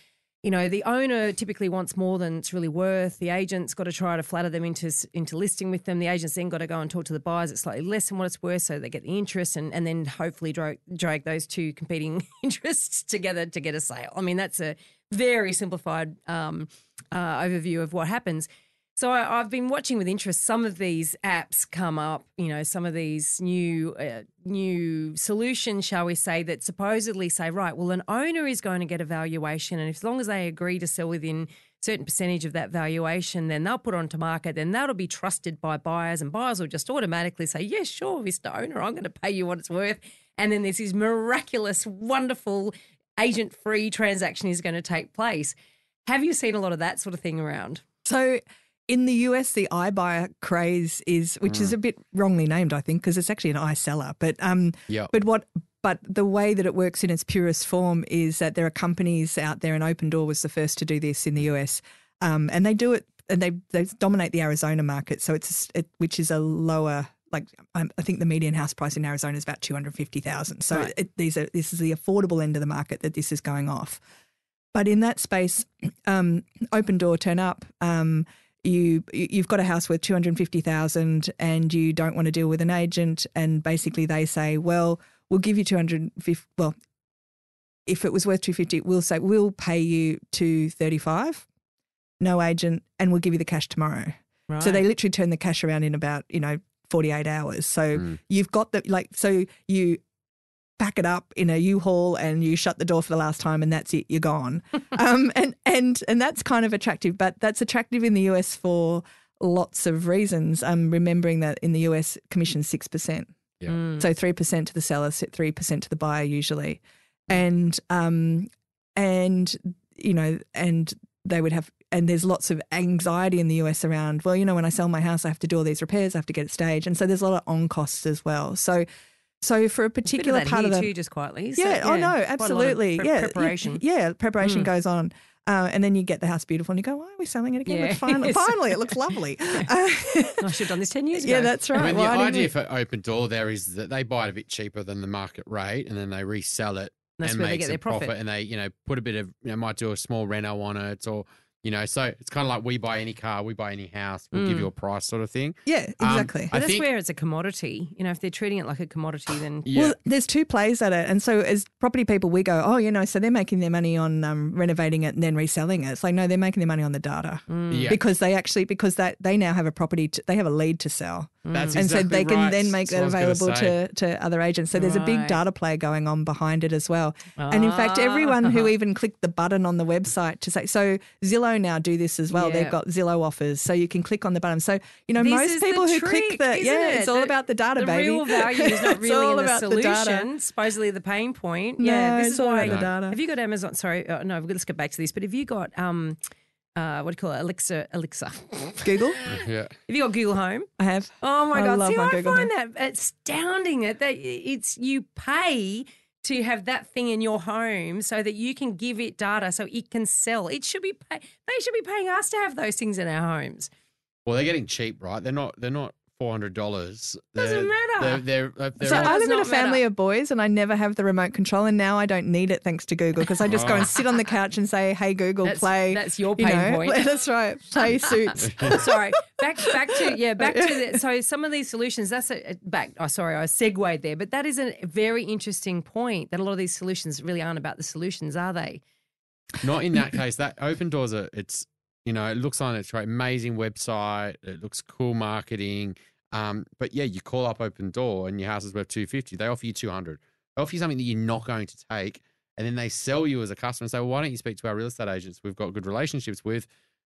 You know, the owner typically wants more than it's really worth. The agent's got to try to flatter them into into listing with them. The agent's then got to go and talk to the buyers at slightly less than what it's worth, so they get the interest, and and then hopefully drag, drag those two competing [laughs] interests together to get a sale. I mean, that's a very simplified um, uh, overview of what happens. So I, I've been watching with interest some of these apps come up. You know, some of these new uh, new solutions, shall we say, that supposedly say, right, well, an owner is going to get a valuation, and as long as they agree to sell within certain percentage of that valuation, then they'll put onto market. Then that'll be trusted by buyers, and buyers will just automatically say, yes, sure, Mr. Owner, I'm going to pay you what it's worth. And then there's this miraculous, wonderful agent-free transaction is going to take place. Have you seen a lot of that sort of thing around? So in the US, the iBuyer craze is, which is a bit wrongly named, I think, because it's actually an iSeller. But um, Yep. but what but the way that it works in its purest form is that there are companies out there, and Open Door was the first to do this in the US, um, and they do it and they they dominate the Arizona market. So it's it, which is a lower. Like um, I think the median house price in Arizona is about two hundred fifty thousand. So Right. it, these are this is the affordable end of the market that this is going off. But in that space, [clears throat] um, open door turn up. Um, you you've got a house worth two hundred fifty thousand, and you don't want to deal with an agent, and basically they say, well, we'll give you two hundred fifty. Well, if it was worth two fifty, we'll say we'll pay you two thirty five, no agent, and we'll give you the cash tomorrow. Right. So they literally turn the cash around in about you know forty eight hours. So Mm. you've got the like so you pack it up in a U-Haul and you shut the door for the last time and that's it you're gone. [laughs] Um, and and and that's kind of attractive but that's attractive in the US for lots of reasons. Um, remembering that in the US commission 6% Yeah. Mm. so 3% to the seller 3% to the buyer usually. And um and you know and they would have and there's lots of anxiety in the US around well you know when I sell my house I have to do all these repairs I have to get it staged. And so there's a lot of on costs as well. So so for a Bit of particular that part here of the too, just quietly. So, yeah, oh no, quite a lot of absolutely. pre- yeah, preparation. Yeah, preparation Mm. goes on. Uh, and then you get the house beautiful and you go, why are we selling it again? Yeah. Finally, [laughs] finally, it looks lovely. [laughs] Uh, I should have done this ten years [laughs] ago. yeah, that's right. I mean, Why the didn't idea we- for Open Door there is that they buy it a bit cheaper than the market rate, and then they resell it That's and where they make get some their profit. And they, you know, put a bit of, you know, might do a small reno on it, or you know, so it's kind of like we buy any car, we buy any house, we'll give Mm. you a price, sort of thing. yeah, Um, exactly. I But that's think- where it's a commodity. You know, if they're treating it like a commodity, then [sighs] Yeah, Well, there's two plays at it. And so, as property people, we go, oh, you know, so they're making their money on um, renovating it and then reselling it. It's like, no, they're making their money on the data mm, yeah. because they actually, because that they now have a property, to, they have a lead to sell. That's and so they can right. then make that what I was gonna available to, to other agents. So there's a big data play going on behind it as well. And in fact, everyone who Ah. [laughs] even clicked the button on the website to say, so Zillow now do this as well. Yeah. They've got Zillow offers, so you can click on the button. So you know, This most people who trick, click the yeah, it? it's all The- about the data, the baby. real value is [laughs] not It's really all in the about the data. solution. supposedly the pain point. No, yeah, this it's is all why. about the data. Have you got Amazon? Sorry, uh, no. Let's get back to this. But have you got um, uh, what do you call it? Alexa. [laughs] Alexa. Google, yeah. have you got Google Home? I have. Oh my I god! love See, my I Google find that astounding. That that it's you pay to have that thing in your home so that you can give it data so it can sell. It should be pay, they should be paying us to have those things in our homes. Well, they're getting cheap, right? They're not. They're not four hundred dollars. Doesn't matter. They're. they're, uh, they're So It I live in a family matter. of boys, and I never have the remote control, and now I don't need it thanks to Google because I just go and sit on the couch and say, "Hey Google, That's- play." that's your you pain know, point. [laughs] That's right. Play [laughs] suits. sorry, back back to yeah, [laughs] back to the, so some of these solutions. That's a back. Oh, sorry, I segued there, but that is a very interesting point. That a lot of these solutions really aren't about the solutions, are they? Not in that [clears throat] case. That open doors are. It's you know it looks on it's right amazing website. It looks cool marketing. Um, but yeah, you call up Open Door and your house is worth two fifty. They offer you two hundred. They offer you something that you're not going to take, and then they sell you as a customer and say, well, why don't you speak to our real estate agents we've got good relationships with?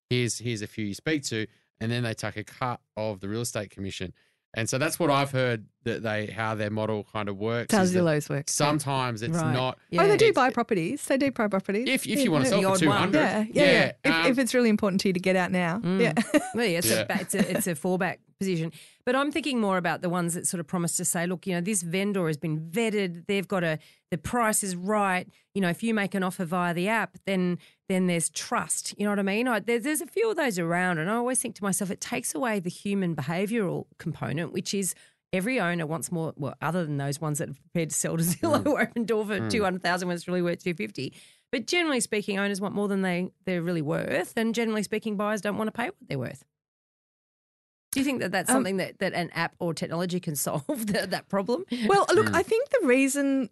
Here's here's a few you speak to, and then they take a cut of the real estate commission. And so that's what I've heard that they how their model kind of works. That's is that Zillow's work. Sometimes it's Right. not. Yeah. Oh, they do buy properties. They do buy properties. If if you want to sell The for odd two one. hundred, Yeah, yeah, yeah. If, um, if it's really important to you to get out now, Mm. yeah. Well, yeah, it's, Yeah. A, it's, a, it's a fallback position. But I'm thinking more about the ones that sort of promise to say, look, you know, this vendor has been vetted. They've got a, the price is right. You know, if you make an offer via the app, then then there's trust. You know what I mean? I, there's, there's a few of those around. And I always think to myself, it takes away the human behavioural component, which is every owner wants more, well, other than those ones that are prepared to sell to Zillow mm. or open door for mm. 200,000 when it's really worth 250. But generally speaking, owners want more than they, they're really worth. And generally speaking, buyers don't want to pay what they're worth. Do you think that that's Um, something that, that an app or technology can [laughs] solve that, that problem? Well, look, Mm. I think the reason.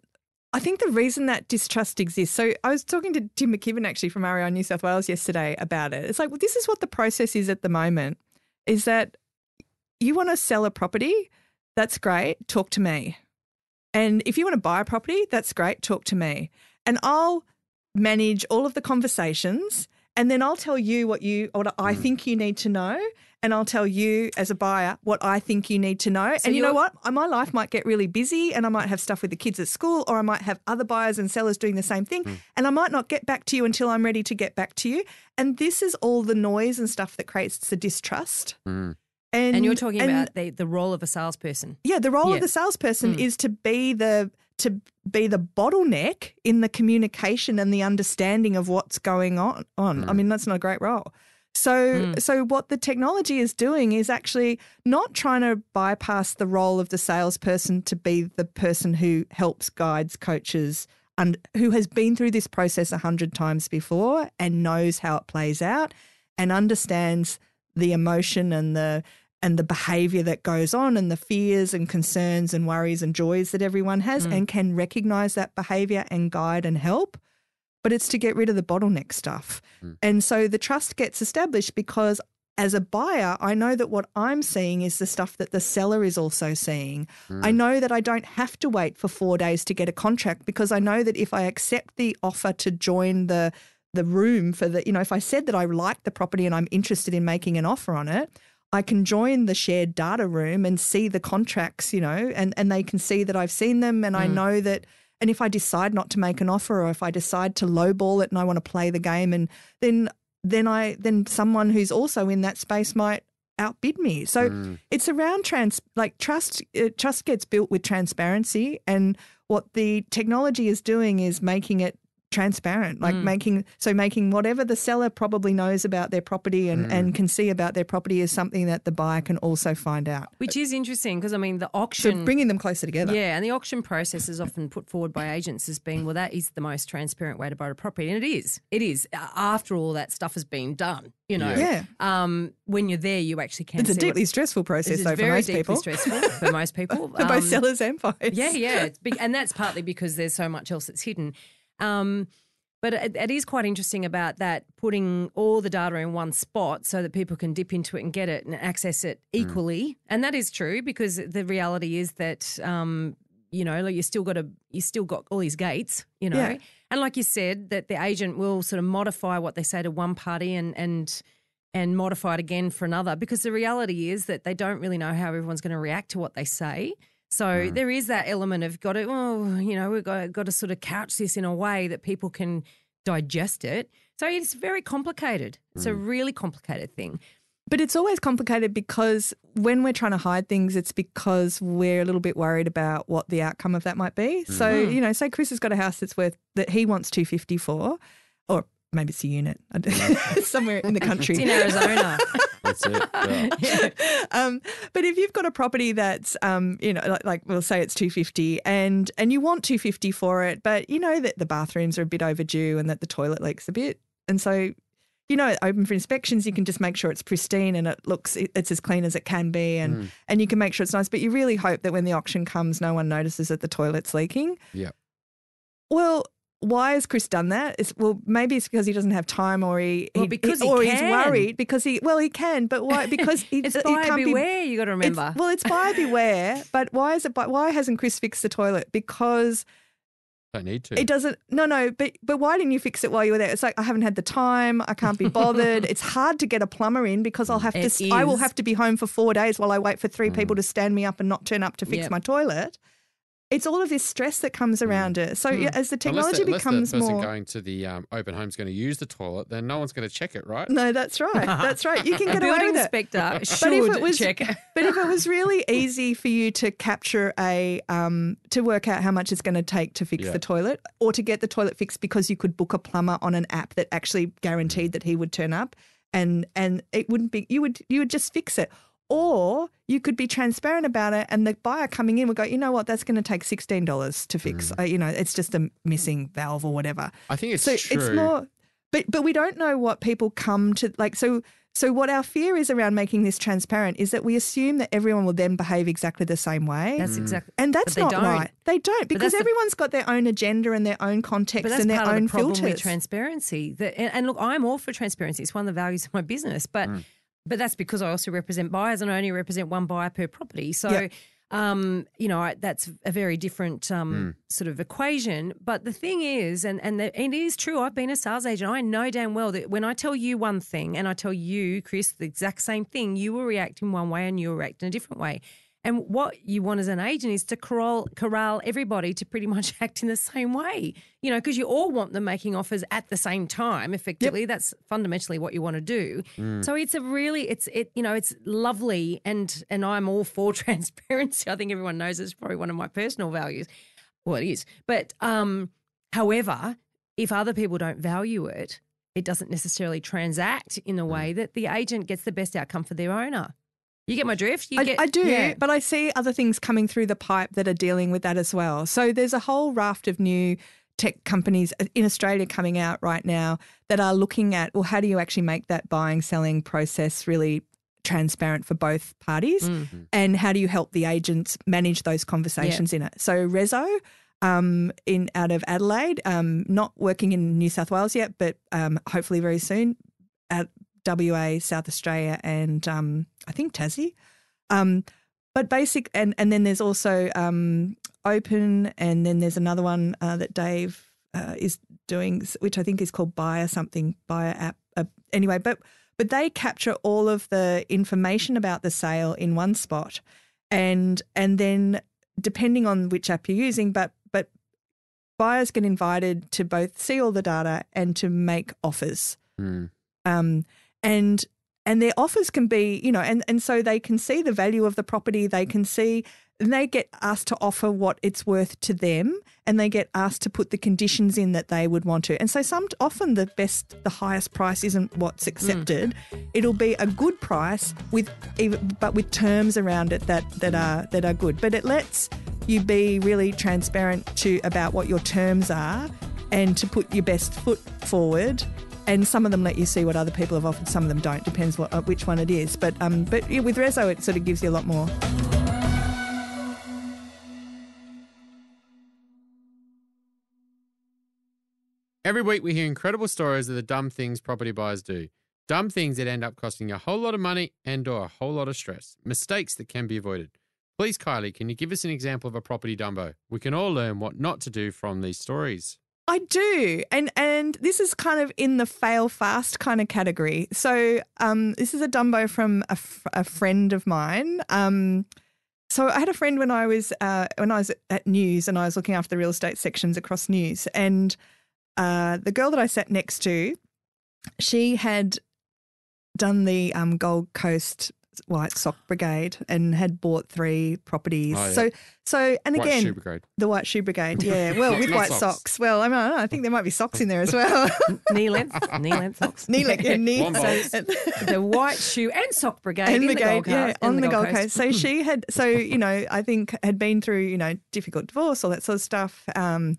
I think the reason that distrust exists. So I was talking to Tim McKibbin actually from REI New South Wales yesterday about it. It's like, well, this is what the process is at the moment. Is that you want to sell a property? That's great. Talk to me. And if you want to buy a property, that's great. Talk to me. And I'll manage all of the conversations. And then I'll tell you what you what I think you need to know. And I'll tell you as a buyer what I think you need to know. So and you know what? My life might get really busy and I might have stuff with the kids at school or I might have other buyers and sellers doing the same thing. And I might not get back to you until I'm ready to get back to you. And this is all the noise and stuff that creates the distrust. Mm. And, And you're talking and- about the, the role of a salesperson. yeah, the role Yeah. of the salesperson Mm. is to be the to be the bottleneck in the communication and the understanding of what's going on. on. I mean, that's not a great role. So, Mm. so what the technology is doing is actually not trying to bypass the role of the salesperson to be the person who helps, guides, coaches, and who has been through this process a hundred times before and knows how it plays out and understands the emotion and the and the behavior that goes on and the fears and concerns and worries and joys that everyone has mm. and can recognize that behavior and guide and help but it's to get rid of the bottleneck stuff. Mm. And so the trust gets established because as a buyer i know that what i'm seeing is the stuff that the seller is also seeing. I mm. know that i don't have to wait for 4 days to get a contract because i know that if i accept the offer to join the the room for the you know if i said that i like the property and i'm interested in making an offer on it I can join the shared data room and see the contracts, you know, and, and they can see that I've seen them and I know that and if I decide not to make an offer or if I decide to lowball it and I want to play the game and then then I then someone who's also in that space might outbid me. So Mm. it's around trans like trust uh, trust gets built with transparency and what the technology is doing is making it transparent like making so making whatever the seller probably knows about their property and, and can see about their property is something that the buyer can also find out Which is interesting because, I mean, the so auction. bringing them closer together Yeah, and the auction process is often put forward by agents as being, well, that is the most transparent way to buy a property. And it is. It is. After all that stuff has been done, you know. Yeah. Um, when you're there, you actually can it's a see what- deeply stressful process It's though for very most deeply people stressful for most people. [laughs] for both Um, sellers and buyers Yeah, yeah, it's big, and that's partly because there's so much else that's hidden. Um, but it, it is quite interesting about that putting all the data in one spot so that people can dip into it and get it and access it equally. And that is true because the reality is that um, you know, like you still got to you still got all these gates, you know. Yeah. And like you said, that the agent will sort of modify what they say to one party and and and modify it again for another because the reality is that they don't really know how everyone's going to react to what they say. So there is that element of got to, oh, you know, we've got, got to sort of couch this in a way that people can digest it. So it's very complicated. It's a really complicated thing. But it's always complicated because when we're trying to hide things, it's because we're a little bit worried about what the outcome of that might be. So, Mm-hmm. you know, say Chris has got a house that's worth that he wants 250 for, or maybe it's a unit [laughs] somewhere in the country. It's in Arizona. [laughs] That's it. [laughs] Yeah. um, but if you've got a property that's, um, you know, like, like we'll say it's two fifty, and and you want two fifty for it, but you know that the bathrooms are a bit overdue and that the toilet leaks a bit, and so. You know, open for inspections. You can just make sure it's pristine and it looks it's as clean as it can be, and and you can make sure it's nice. But you really hope that when the auction comes, no one notices that the toilet's leaking. Yeah. Well, why has Chris done that? It's, well, maybe it's because he doesn't have time, or he, Well, he- because he or he's can. worried because he well he can, but why? Because [laughs] he, it's he buyer can't be beware, you got to remember. it's, well, it's buyer beware, but why is it? Why hasn't Chris fixed the toilet? Because Don't need to. It doesn't. No, no. But but why didn't you fix it while you were there? It's like I haven't had the time. I can't be bothered. [laughs] it's hard to get a plumber in because I'll have to. It s- I will have to be home for four days while I wait for three Mm. people to stand me up and not turn up to fix Yep. my toilet. It's all of this stress that comes around it. So yeah, as the Mm. Unless technology the, unless becomes the person more. going to the um, open home is going to use the toilet, then no one's going to check it, right? No, that's [laughs] right. That's right. You can get away building with it. inspector should But if it was, check. but if it was really easy for you to capture a, um, to work out how much it's going to take to fix Yeah. the toilet, or to get the toilet fixed because you could book a plumber on an app that actually guaranteed that he would turn up, and and it wouldn't be you would you would just fix it, or you could be transparent about it, and the buyer coming in would go, you know what, that's going to take sixteen dollars to fix. Mm. Uh, you know, it's just a missing valve or whatever I think it's so true. it's more but but we don't know what people come to like so so what our fear is around making this transparent is that we assume that everyone will then behave exactly the same way That's mm. exactly. and that's not don't. right they don't because that's the- everyone's got their own agenda and their own context and their part own of the problem filters with transparency. That, and, and look, I'm all for transparency. It's one of the values of my business. But mm. But that's because I also represent buyers and I only represent one buyer per property. So. Yep. Um, you know, I, that's a very different um, sort of equation. But the thing is, and and the, it is true. I've been a sales agent. I know damn well that when I tell you one thing and I tell you, Chris, the exact same thing, you will react in one way and you will react in a different way. And what you want as an agent is to corral, corral everybody to pretty much [laughs] act in the same way, you know, because you all want them making offers at the same time. Effectively, that's fundamentally what you want to do. So it's a really, it's it, you know, it's lovely, and and I'm all for [laughs] transparency. I think everyone knows it's probably one of my personal values. Well, it is, but um, however, if other people don't value it, it doesn't necessarily transact in a way that the agent gets the best outcome for their owner. You get my drift? You I, get, I do, yeah. but I see other things coming through the pipe that are dealing with that as well. So there's a whole raft of new tech companies in Australia coming out right now that are looking at, well, how do you actually make that buying, selling process really transparent for both parties? And how do you help the agents manage those conversations in it? So Rezo, um, in out of Adelaide, um, not working in New South Wales yet, but um, hopefully very soon at WA, South Australia, and um, I think Tassie. Um, but basic, and and then there's also um, Openn, and then there's another one uh, that Dave uh, is doing, which I think is called Buyer something, Buyer app. Uh, anyway, but but they capture all of the information about the sale in one spot, and and then depending on which app you're using, but but buyers get invited to both see all the data and to make offers Mm. um, and and their offers can be you know and and so they can see the value of the property they can see and they get asked to offer what it's worth to them and they get asked to put the conditions in that they would want to. And so some often the best the highest price isn't what's hmm. accepted. It'll be a good price with but with terms around it that that are that are good. But it lets you be really transparent to about what your terms are and to put your best foot forward and some of them let you see what other people have offered. Some of them don't. Depends what, uh, which one it is. But um, but with Rezo, it sort of gives you a lot more. Every week we hear incredible stories of the dumb things property buyers do. Dumb things that end up costing a whole lot of money and or a whole lot of stress. Mistakes that can be avoided. Please, Kylie, can you give us an example of a property dumbo? We can all learn what not to do from these stories. I do, and and this is kind of in the fail fast kind of category. So um, this is a Dumbo from a, friend of mine. Um, so I had a friend when I was uh, when I was at News and I was looking after the real estate sections across News, and uh, the girl that I sat next to, she had done the um, Gold Coast White Sock Brigade and had bought three properties. Oh, yeah. So so and White again Shoe Brigade. the White Shoe Brigade, yeah. [laughs] Well, Not- with not white socks. socks. Well, I, mean, I, don't know, I think there might be socks in there as well. knee length, knee length socks. knee length, yeah, knee. One box. the white shoe and sock brigade and in the brigade, Gold Coast. yeah, in on the, Gold Coast. So she had, [laughs] so you know, I think had been through, you know, difficult divorce, all that sort of stuff, um,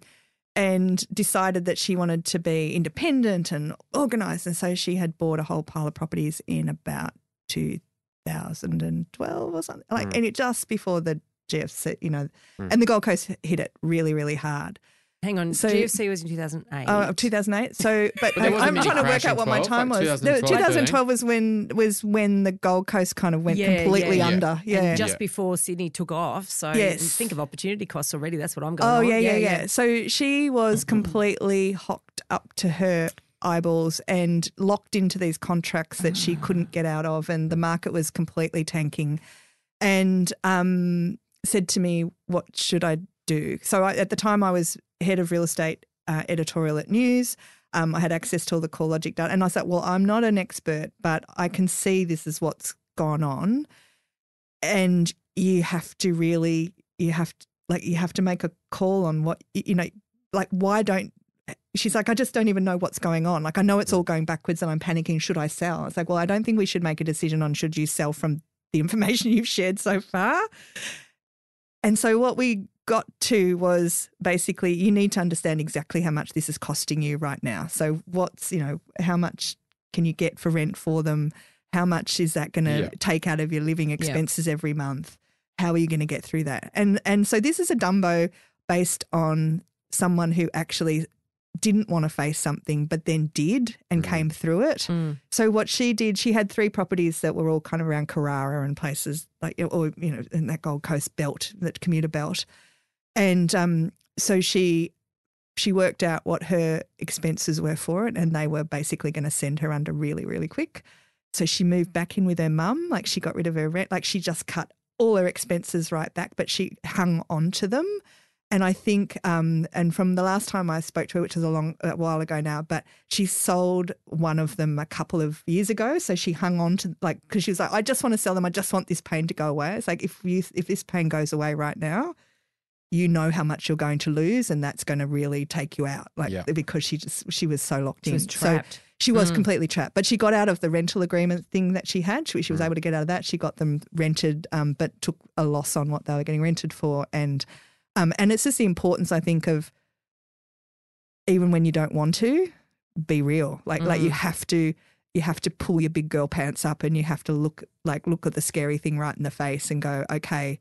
and decided that she wanted to be independent and organised, and so she had bought a whole pile of properties in about two thousand and twelve or something, like, mm. and it just before the GFC, you know, mm. and the Gold Coast hit it really, really hard. Hang on, So- GFC was in 2008. Oh, 2008. So, [laughs] but, But there I, am trying to work out what my time like was. 2012, No, 2012 was when was when the Gold Coast kind of went Yeah, completely yeah, yeah. under. And Yeah. just Yeah. before Sydney took off. So Yes. think of opportunity costs already. That's what I'm going Oh on. yeah, yeah, yeah, So she was [clears throat] completely hocked up to her eyeballs and locked into these contracts that she couldn't get out of, and the market was completely tanking. And um, said to me, "What should I do?" So I, at the time, I was head of real estate uh, editorial at News. Um, I had access to all the CoreLogic data, and I said, "Well, I'm not an expert, but I can see this is what's gone on, and you have to really, you have to, like, you have to make a call on what you know, like, why don't." She's like, I just don't even know what's going on. Like, I know it's all going backwards, and I'm panicking. Should I sell? It's like, well, I don't think we should make a decision on should you sell from the information [laughs] you've shared so far. And so what we got to was basically you need to understand exactly how much this is costing you right now. So what's, you know, how much can you get for rent for them? How much is that going to Yeah. take out of your living expenses every month? How are you going to get through that? And and so this is a Dumbo based on someone who actually didn't want to face something but then did and came through it. Mm. So what she did, she had three properties that were all kind of around Carrara and places like, or you know, in that Gold Coast belt, that commuter belt, and um, so she she worked out what her expenses were for it, and they were basically going to send her under really, really quick. So she moved back in with her mum, like she got rid of her rent, like she just cut all her expenses right back, but she hung on to them. And I think, um, and from the last time I spoke to her, which was a long a while ago now, but she sold one of them a couple of years ago. So she hung on to like because she was like, I just want to sell them. I just want this pain to go away. It's like if you if this pain goes away right now, you know how much you're going to lose, and that's going to really take you out. Like Yeah. because she just she was so locked She in. was So trapped. she was Mm. completely trapped, but she got out of the rental agreement thing that she had. She, she was able to get out of that. She got them rented, um, but took a loss on what they were getting rented for. And um, and it's just the importance, I think, of even when you don't want to, be real. Like like you have to you have to pull your big girl pants up and you have to look like look at the scary thing right in the face and go, okay,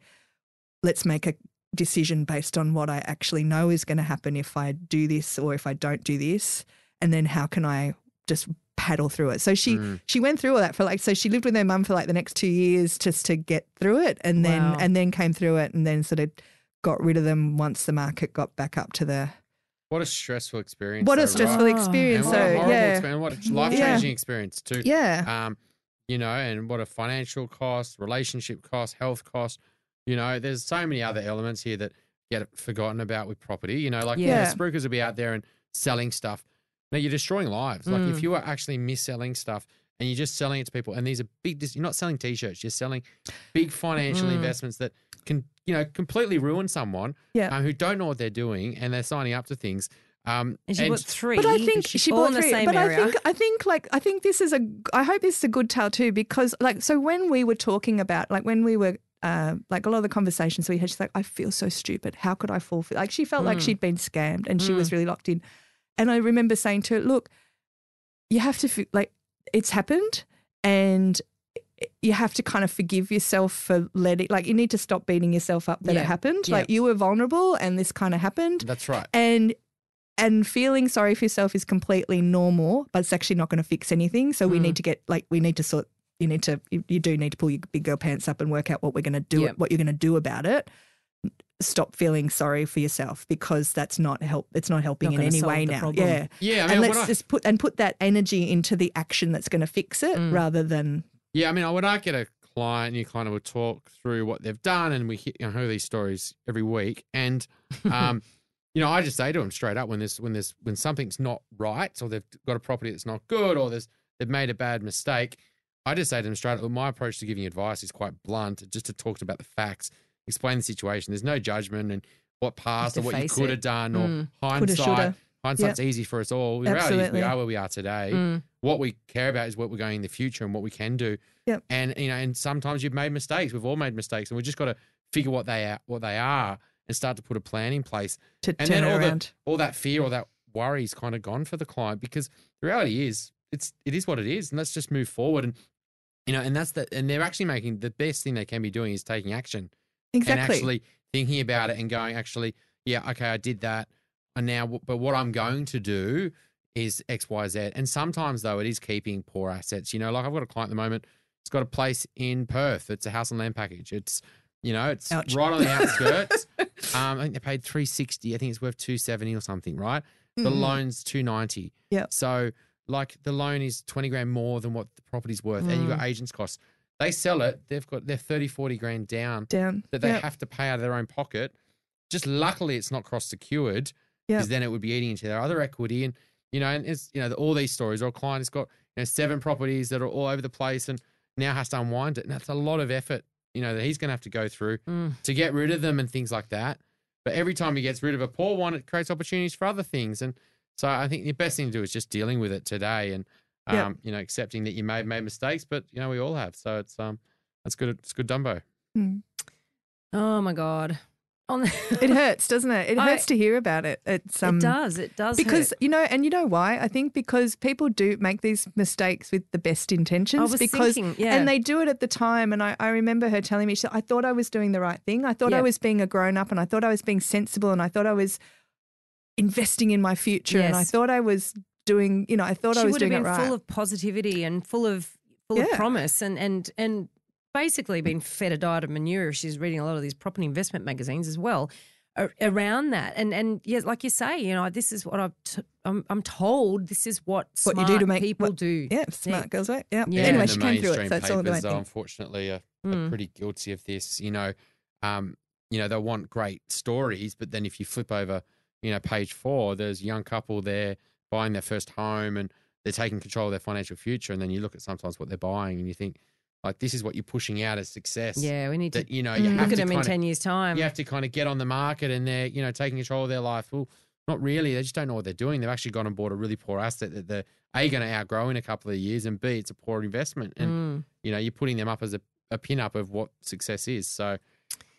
let's make a decision based on what I actually know is going to happen if I do this or if I don't do this, and then how can I just paddle through it. So she Mm. she went through all that for like so she lived with her mum for like the next two years just to get through it, and then and then came through it, and then sort of got rid of them once the market got back up to the What a stressful experience. what a stressful right? experience. And what a So horrible yeah, experience. What a life changing experience too. yeah, Um, you know, and what a financial cost, relationship cost, health cost. You know, there's so many other elements here that get forgotten about with property. You know, like Yeah. yeah. spruikers will be out there and selling stuff. Now you're destroying lives. Like Mm. if you are actually mis-selling stuff and you're just selling it to people, and these are big. You're not selling t-shirts. You're selling big financial Mm. investments that can, you know, completely ruin someone Yeah. um, who don't know what they're doing and they're signing up to things. Um, And she and- bought three. But I think she's she all bought in the three. same but area. I think I think like I think this is a. I hope this is a good tale too because like so when we were talking about like when we were. Uh, like a lot of the conversations we had, she's like, I feel so stupid. How could I fall for like she felt like Mm. she'd been scammed and she was really locked in. And I remember saying to her, look, you have to f- like it's happened and you have to kind of forgive yourself for letting like you need to stop beating yourself up that Yeah. it happened. Yeah. Like you were vulnerable and this kind of happened that's right. and and feeling sorry for yourself is completely normal, but it's actually not going to fix anything. So we Mm. need to get like we need to sort. You need to you, you do need to pull your big girl pants up and work out what we're going to do. Yep. What you're going to do about it. Stop feeling sorry for yourself because that's not help. It's not helping Not in any way now. problem. Yeah. Yeah, I and mean, when let's I- just put and put that energy into the action that's going to fix it Mm. rather than Yeah, I mean, when I get a client, you kind of would talk through what they've done, and we hear, you know, hear these stories every week. And, um, [laughs] you know, I just say to them straight up when this, when this, when something's not right, or they've got a property that's not good, or there's they've made a bad mistake, I just say to them straight up. Well, My approach to giving advice is quite blunt, just to talk about the facts, explain the situation. There's no judgment and what passed or what you could have done, Mm. or Coulda, hindsight. Hindsight's easy for us all. The reality is Absolutely. we are where we are today Mm. what we care about is what we're going in the future and what we can do. Yep. And you know, and sometimes you've made mistakes. We've all made mistakes, and we just got to figure what they are, what they are, and start to put a plan in place. to And turn then all around. that, all that fear, or that worry is kind of gone for the client because the reality is, it's it is what it is, and let's just move forward. And you know, and that's the, and they're actually making the best thing they can be doing is taking action exactly. and actually thinking about it and going, actually, yeah, okay, I did that. And now, but what I'm going to do is X, Y, Z. And sometimes though, it is keeping poor assets. You know, like I've got a client at the moment. It's got a place in Perth. It's a house and land package. It's you know, it's Ouch. right on the outskirts. [laughs] um, I think they paid three sixty. I think it's worth two seventy or something. Right. The Mm. loan's two ninety. Yeah. So like the loan is twenty grand more than what the property's worth, and you've got agents costs. They sell it. They've got they're 30, 40 grand down Down. that they Yep. have to pay out of their own pocket. Just luckily, it's not cross secured because then it would be eating into their other equity. And you know, and it's you know all these stories. Or a client has got you know seven properties that are all over the place and now has to unwind it, and that's a lot of effort. You know that he's going to have to go through Mm. to get rid of them and things like that. But every time he gets rid of a poor one, it creates opportunities for other things. And so I think the best thing to do is just dealing with it today and um, you know accepting that you may have made mistakes, but you know we all have. So it's um that's good. It's good, Dumbo. Mm. Oh my god. It hurts, doesn't it? It [laughs] I- hurts to hear about it. It's um it does. It does because hurt. you know, and you know why? I think because people do make these mistakes with the best intentions. was because thinking, yeah. and they do it at the time. And I, I remember her telling me, she I thought I was doing the right thing. I thought Yeah. I was being a grown up, and I thought I was being sensible, and I thought I was investing in my future, and I thought I was doing, you know, I thought she I was doing it right. full of positivity and full of full of promise and and and basically been fed a diet of manure. if She's reading a lot of these property investment magazines as well around that. And and yes, like you say, you know, this is what I've t- I'm, I'm told. This is what What smart you do to make- people what- do. yeah, smart girls, right? Yeah. Yeah. Anyway, and she the came through it. mainstream So that's all the main papers, though, thing. unfortunately, are, Mm. are pretty guilty of this. You know, um, you know, they want great stories, but then if you flip over, you know, page four, there's a young couple there buying their first home and they're taking control of their financial future. And then you look at sometimes what they're buying and you think, like, this is what you're pushing out as success. Yeah, we need to you know, you Mm. have look to at them in kind of- ten years' time. you have to kind of get on the market and they're, you know, taking control of their life. Well, not really. They just don't know what they're doing. They've actually gone and bought a really poor asset that they're A, going to outgrow in a couple of years, and B, it's a poor investment. And, Mm. you know, you're putting them up as a, a pin up of what success is. So,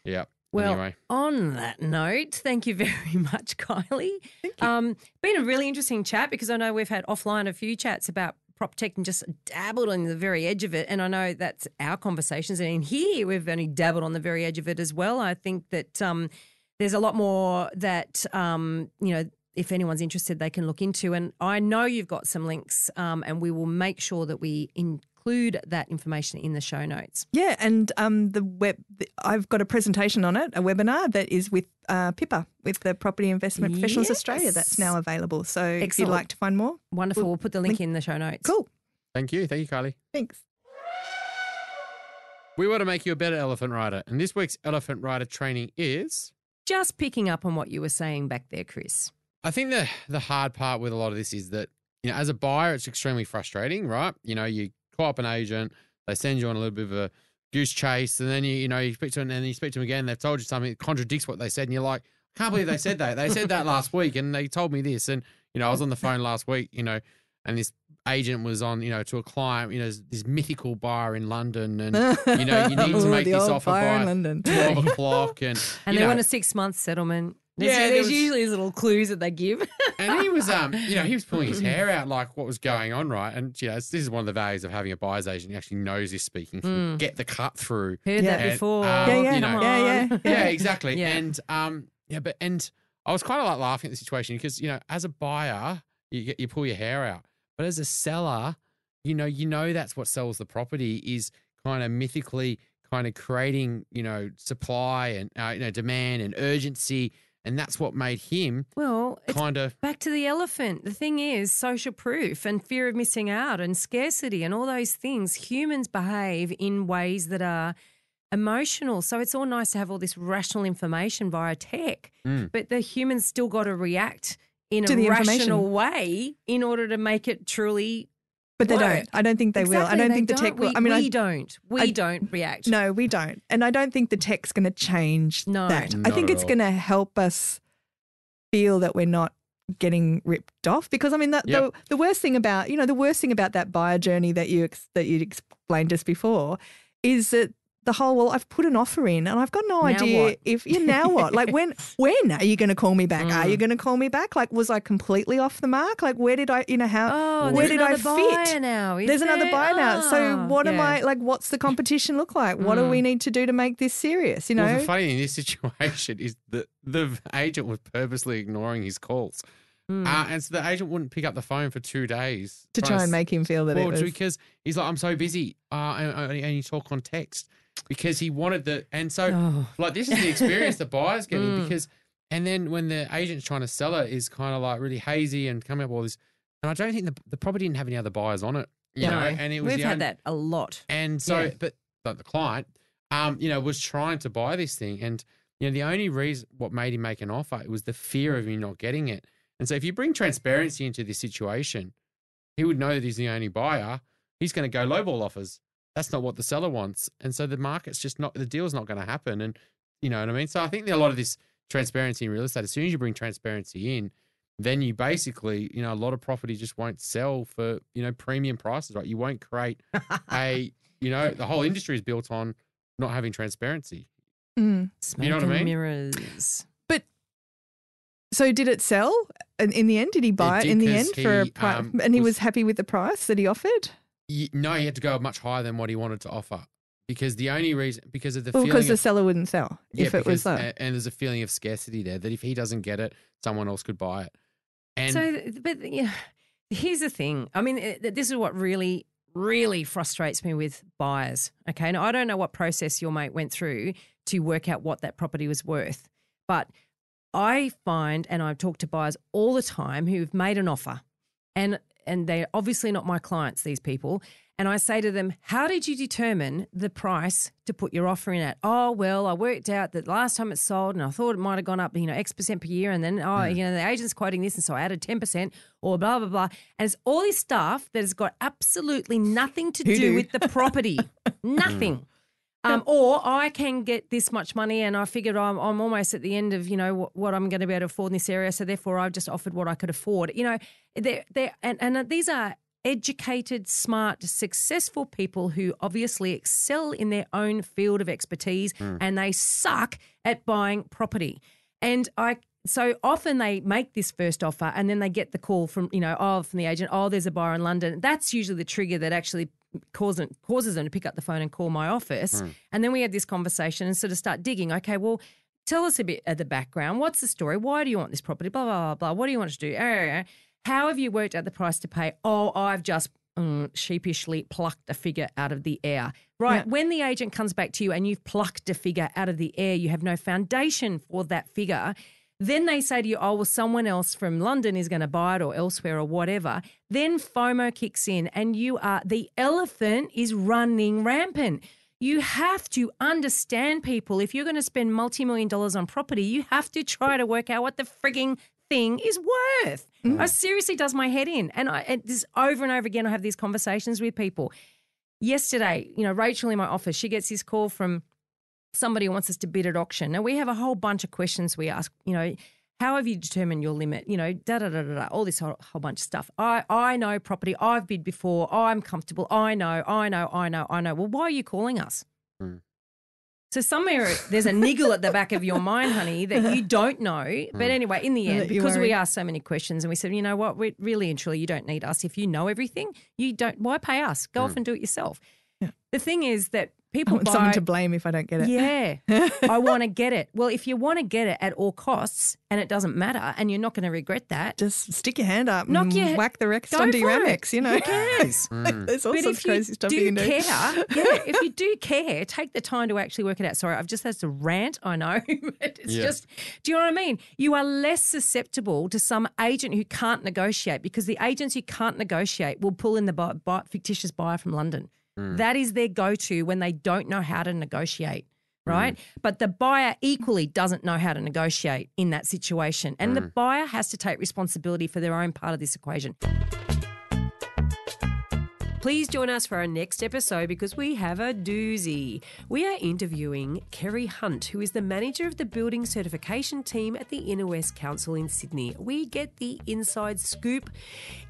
yeah. Well, anyway, on that note, thank you [laughs] very much, Kylie. Um, been a really interesting chat because I know we've had offline a few chats about prop tech and just dabbled on the very edge of it. And I know that's our conversations. And in here, we've only dabbled on the very edge of it as well. I think that um, there's a lot more that, um, you know, if anyone's interested, they can look into. And I know you've got some links, um, and we will make sure that we include that information in the show notes. Yeah, and um, the web. The, I've got a presentation on it, a webinar that is with uh, PIPA with the Property Investment Professionals Australia. That's now available. So if you'd like to find more, Wonderful. We'll We'll put the link link- in the show notes. cool. thank you. Thank you, Kylie. Thanks. We want to make you a better elephant rider. And this week's elephant rider training is Just picking up on what you were saying back there, Chris. I think the the hard part with a lot of this is that you know as a buyer it's extremely frustrating, right? You know, you call up an agent, they send you on a little bit of a goose chase, and then you you know you speak to them, and then you speak to them again, they've told you something that contradicts what they said, and you're like, I can't believe they said that. They said that last week, and they told me this, and you know I was on the phone last week, you know, and this agent was on, you know, to a client, you know, this mythical bar in London, and you know you need [laughs] to make the this offer in by London. twelve o'clock, and And you they know, want a six month settlement. There's, Yeah, there there's was- usually these little clues that they give. [laughs] and he was um you know he was pulling his [laughs] hair out like what was going on right and you know this is one of the values of having a buyer's agent he actually knows his speaking can get the cut through Heard Yeah. that before. um, Yeah, yeah, you know, yeah, [laughs] yeah. yeah exactly Yeah. and um yeah but and i was kind of like laughing at the situation because you know as a buyer you get you pull your hair out but as a seller you know you know that's what sells the property is kind of mythically kind of creating you know supply and uh, you know demand and urgency and that's what made him Well, kind of back to the elephant. The thing is, social proof and fear of missing out and scarcity and all those things. Humans behave in ways that are emotional. So it's all nice to have all this rational information via tech, Mm. but the humans still got to react in To a the rational way in order to make it truly. But they work. don't. I don't think they will. I don't think the tech will. We, I mean, we I, don't. We I- don't react. no, we don't. And I don't think the tech's going to change No. that. I think at it's going to help us feel that we're not getting ripped off because I mean that Yep. the, the worst thing about you know the worst thing about that buyer journey that you ex, that you explained just before is that the whole well, I've put an offer in and I've got no Now idea what? if you now what. Like when [laughs] when are you going to call me back? Are Mm. you going to call me back? Like was I completely off the mark? Like where did I you know how Oh, where there's did I another fit? buyer now. is There's another there? buyer now. So Ah, what am. I like? What's the competition look like? What do we need to do to make this serious? You know, Well, the funny thing in this [laughs] situation is that the agent was purposely ignoring his calls. Hmm. Uh, and so the agent wouldn't pick up the phone for two days to try and make him feel that well, it was. because he's like, I'm so busy, uh, and, and you talk on text because he wanted the, and so Oh. like this is the experience the buyer's getting [laughs] Mm. because, and then when the agent's trying to sell it is kind of like really hazy and coming up with all this, and I don't think the, the property didn't have any other buyers on it, you No, know, and it was We've had that a lot. and so, Yeah. but, but the client, um, you know, was trying to buy this thing, and you know, the only reason what made him make an offer it was the fear of him not getting it. And so, if you bring transparency into this situation, he would know that he's the only buyer. He's going to go lowball offers. That's not what the seller wants, and so the market's just not the deal's not going to happen. And you know what I mean. So I think a lot of this transparency in real estate, as soon as you bring transparency in, then you basically, you know, a lot of property just won't sell for you know premium prices, right? You won't create a you know, the whole industry is built on not having transparency. Mm. You know what I mean? Mirrors. But so did it sell? And in the end, did he buy it, did in the end for a price? um, and he was- was happy with the price that he offered. Y- No, he had to go much higher than what he wanted to offer because the only reason because of the Well, because the of, seller wouldn't sell yeah, if it was because- low. a- and there's a feeling of scarcity there that if he doesn't get it, someone else could buy it. And so, but yeah, here's the thing. I mean, it- this is what really, really frustrates me with buyers. Okay, now I don't know what process your mate went through to work out what that property was worth, but I find, and I've talked to buyers all the time who've made an offer, and and they're obviously not my clients. These people. And I say to them, How did you determine the price to put your offer in at? Oh, well, I worked out that last time it sold and I thought it might have gone up, you know, X percent per year. And then, oh, hmm. you know, the agent's quoting this. And so I added 10% or blah, blah, blah. And it's all this stuff that has got absolutely nothing to do with the property. [laughs] nothing. Um, or I can get this much money, and I figured I'm, I'm almost at the end of you know what, what I'm going to be able to afford in this area, so therefore I've just offered what I could afford. You know, they they and and these are educated, smart, successful people who obviously excel in their own field of expertise, and they suck at buying property. And I so often they make this first offer and then they get the call from, you know, oh, from the agent, oh, there's a buyer in London. That's usually the trigger that actually causes, causes them to pick up the phone and call my office. And then we have this conversation and sort of start digging. Okay, well, tell us a bit of the background. What's the story? Why do you want this property? Blah, blah, blah, blah. What do you want to do? Uh, How have you worked out the price to pay? Oh, I've just mm, sheepishly plucked a figure out of the air. Right. Yeah. When the agent comes back to you and you've plucked a figure out of the air, you have no foundation for that figure. Then they say to you, oh, well, someone else from London is going to buy it or elsewhere or whatever. Then FOMO kicks in and you are, the elephant is running rampant. You have to understand people. If you're going to spend multi million dollars on property, you have to try to work out what the frigging thing is worth. Mm. I seriously does my head in. And I and this over and over again, I have these conversations with people. Yesterday, you know, Rachel in my office, she gets this call from somebody wants us to bid at auction. Now we have a whole bunch of questions we ask, you know, how have you determined your limit? You know, da da da da da, all this whole, whole bunch of stuff. I I know property. I've bid before. I'm comfortable. I know. I know. I know. I know. Well, why are you calling us? Hmm. So somewhere there's a niggle at the back of your mind, honey, that you don't know. But anyway, in the end, because we worried. asked so many questions, and we said, you know what, we really and truly, you don't need us. If you know everything, you don't. Why pay us? Go off and do it yourself. Yeah. The thing is that I people want buy. someone to blame if I don't get it. Yeah. [laughs] I want to get it. Well, if you want to get it at all costs and it doesn't matter and you're not going to regret that, Just stick your hand up Knock and your- whack the rest go onto your. Amex, you know. Who cares? [laughs] There's all but sorts if of crazy you stuff do you can do. care, [laughs] yeah, if you do care, take the time to actually work it out. Sorry, I've just had to rant. I know, but it's Yeah. just. Do you know what I mean? You are less susceptible to some agent who can't negotiate because the agents who can't negotiate will pull in the buy, buy, fictitious buyer from London. Mm. That is their go-to when they don't know how to negotiate. Mm. Right. But the buyer equally doesn't know how to negotiate in that situation. And the mm. buyer has to take responsibility for their own part of this equation. Please join us for our next episode because we have a doozy. We are interviewing Kerry Hunt, who is the manager of the building certification team at the Inner West Council in Sydney. We get the inside scoop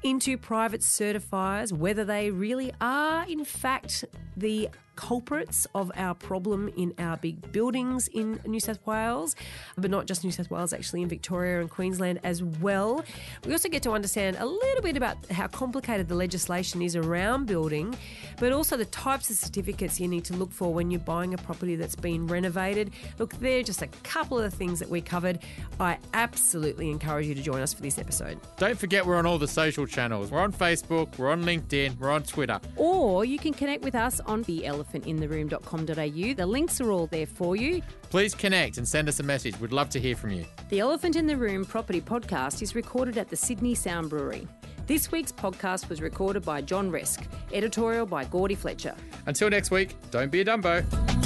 into private certifiers, whether they really are, in fact, the culprits of our problem in our big buildings in New South Wales, but not just New South Wales, actually in Victoria and Queensland as well. We also get to understand a little bit about how complicated the legislation is around building, but also the types of certificates you need to look for when you're buying a property that's been renovated. Look, they're just a couple of the things that we covered. I absolutely encourage you to join us for this episode. Don't forget we're on all the social channels. We're on Facebook, we're on LinkedIn, we're on Twitter. Or you can connect with us on the elephantintheroom.com.au. The links are all there for you. Please connect and send us a message. We'd love to hear from you. The Elephant in the Room property podcast is recorded at the Sydney Sound Brewery. This week's podcast was recorded by John Resk, editorial by Gordy Fletcher. Until next week, don't be a Dumbo.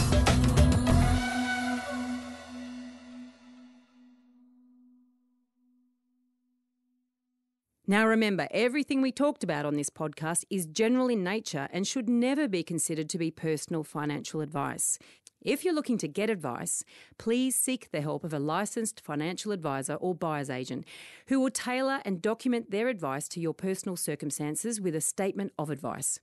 Now remember, everything we talked about on this podcast is general in nature and should never be considered to be personal financial advice. If you're looking to get advice, please seek the help of a licensed financial advisor or buyer's agent who will tailor and document their advice to your personal circumstances with a statement of advice.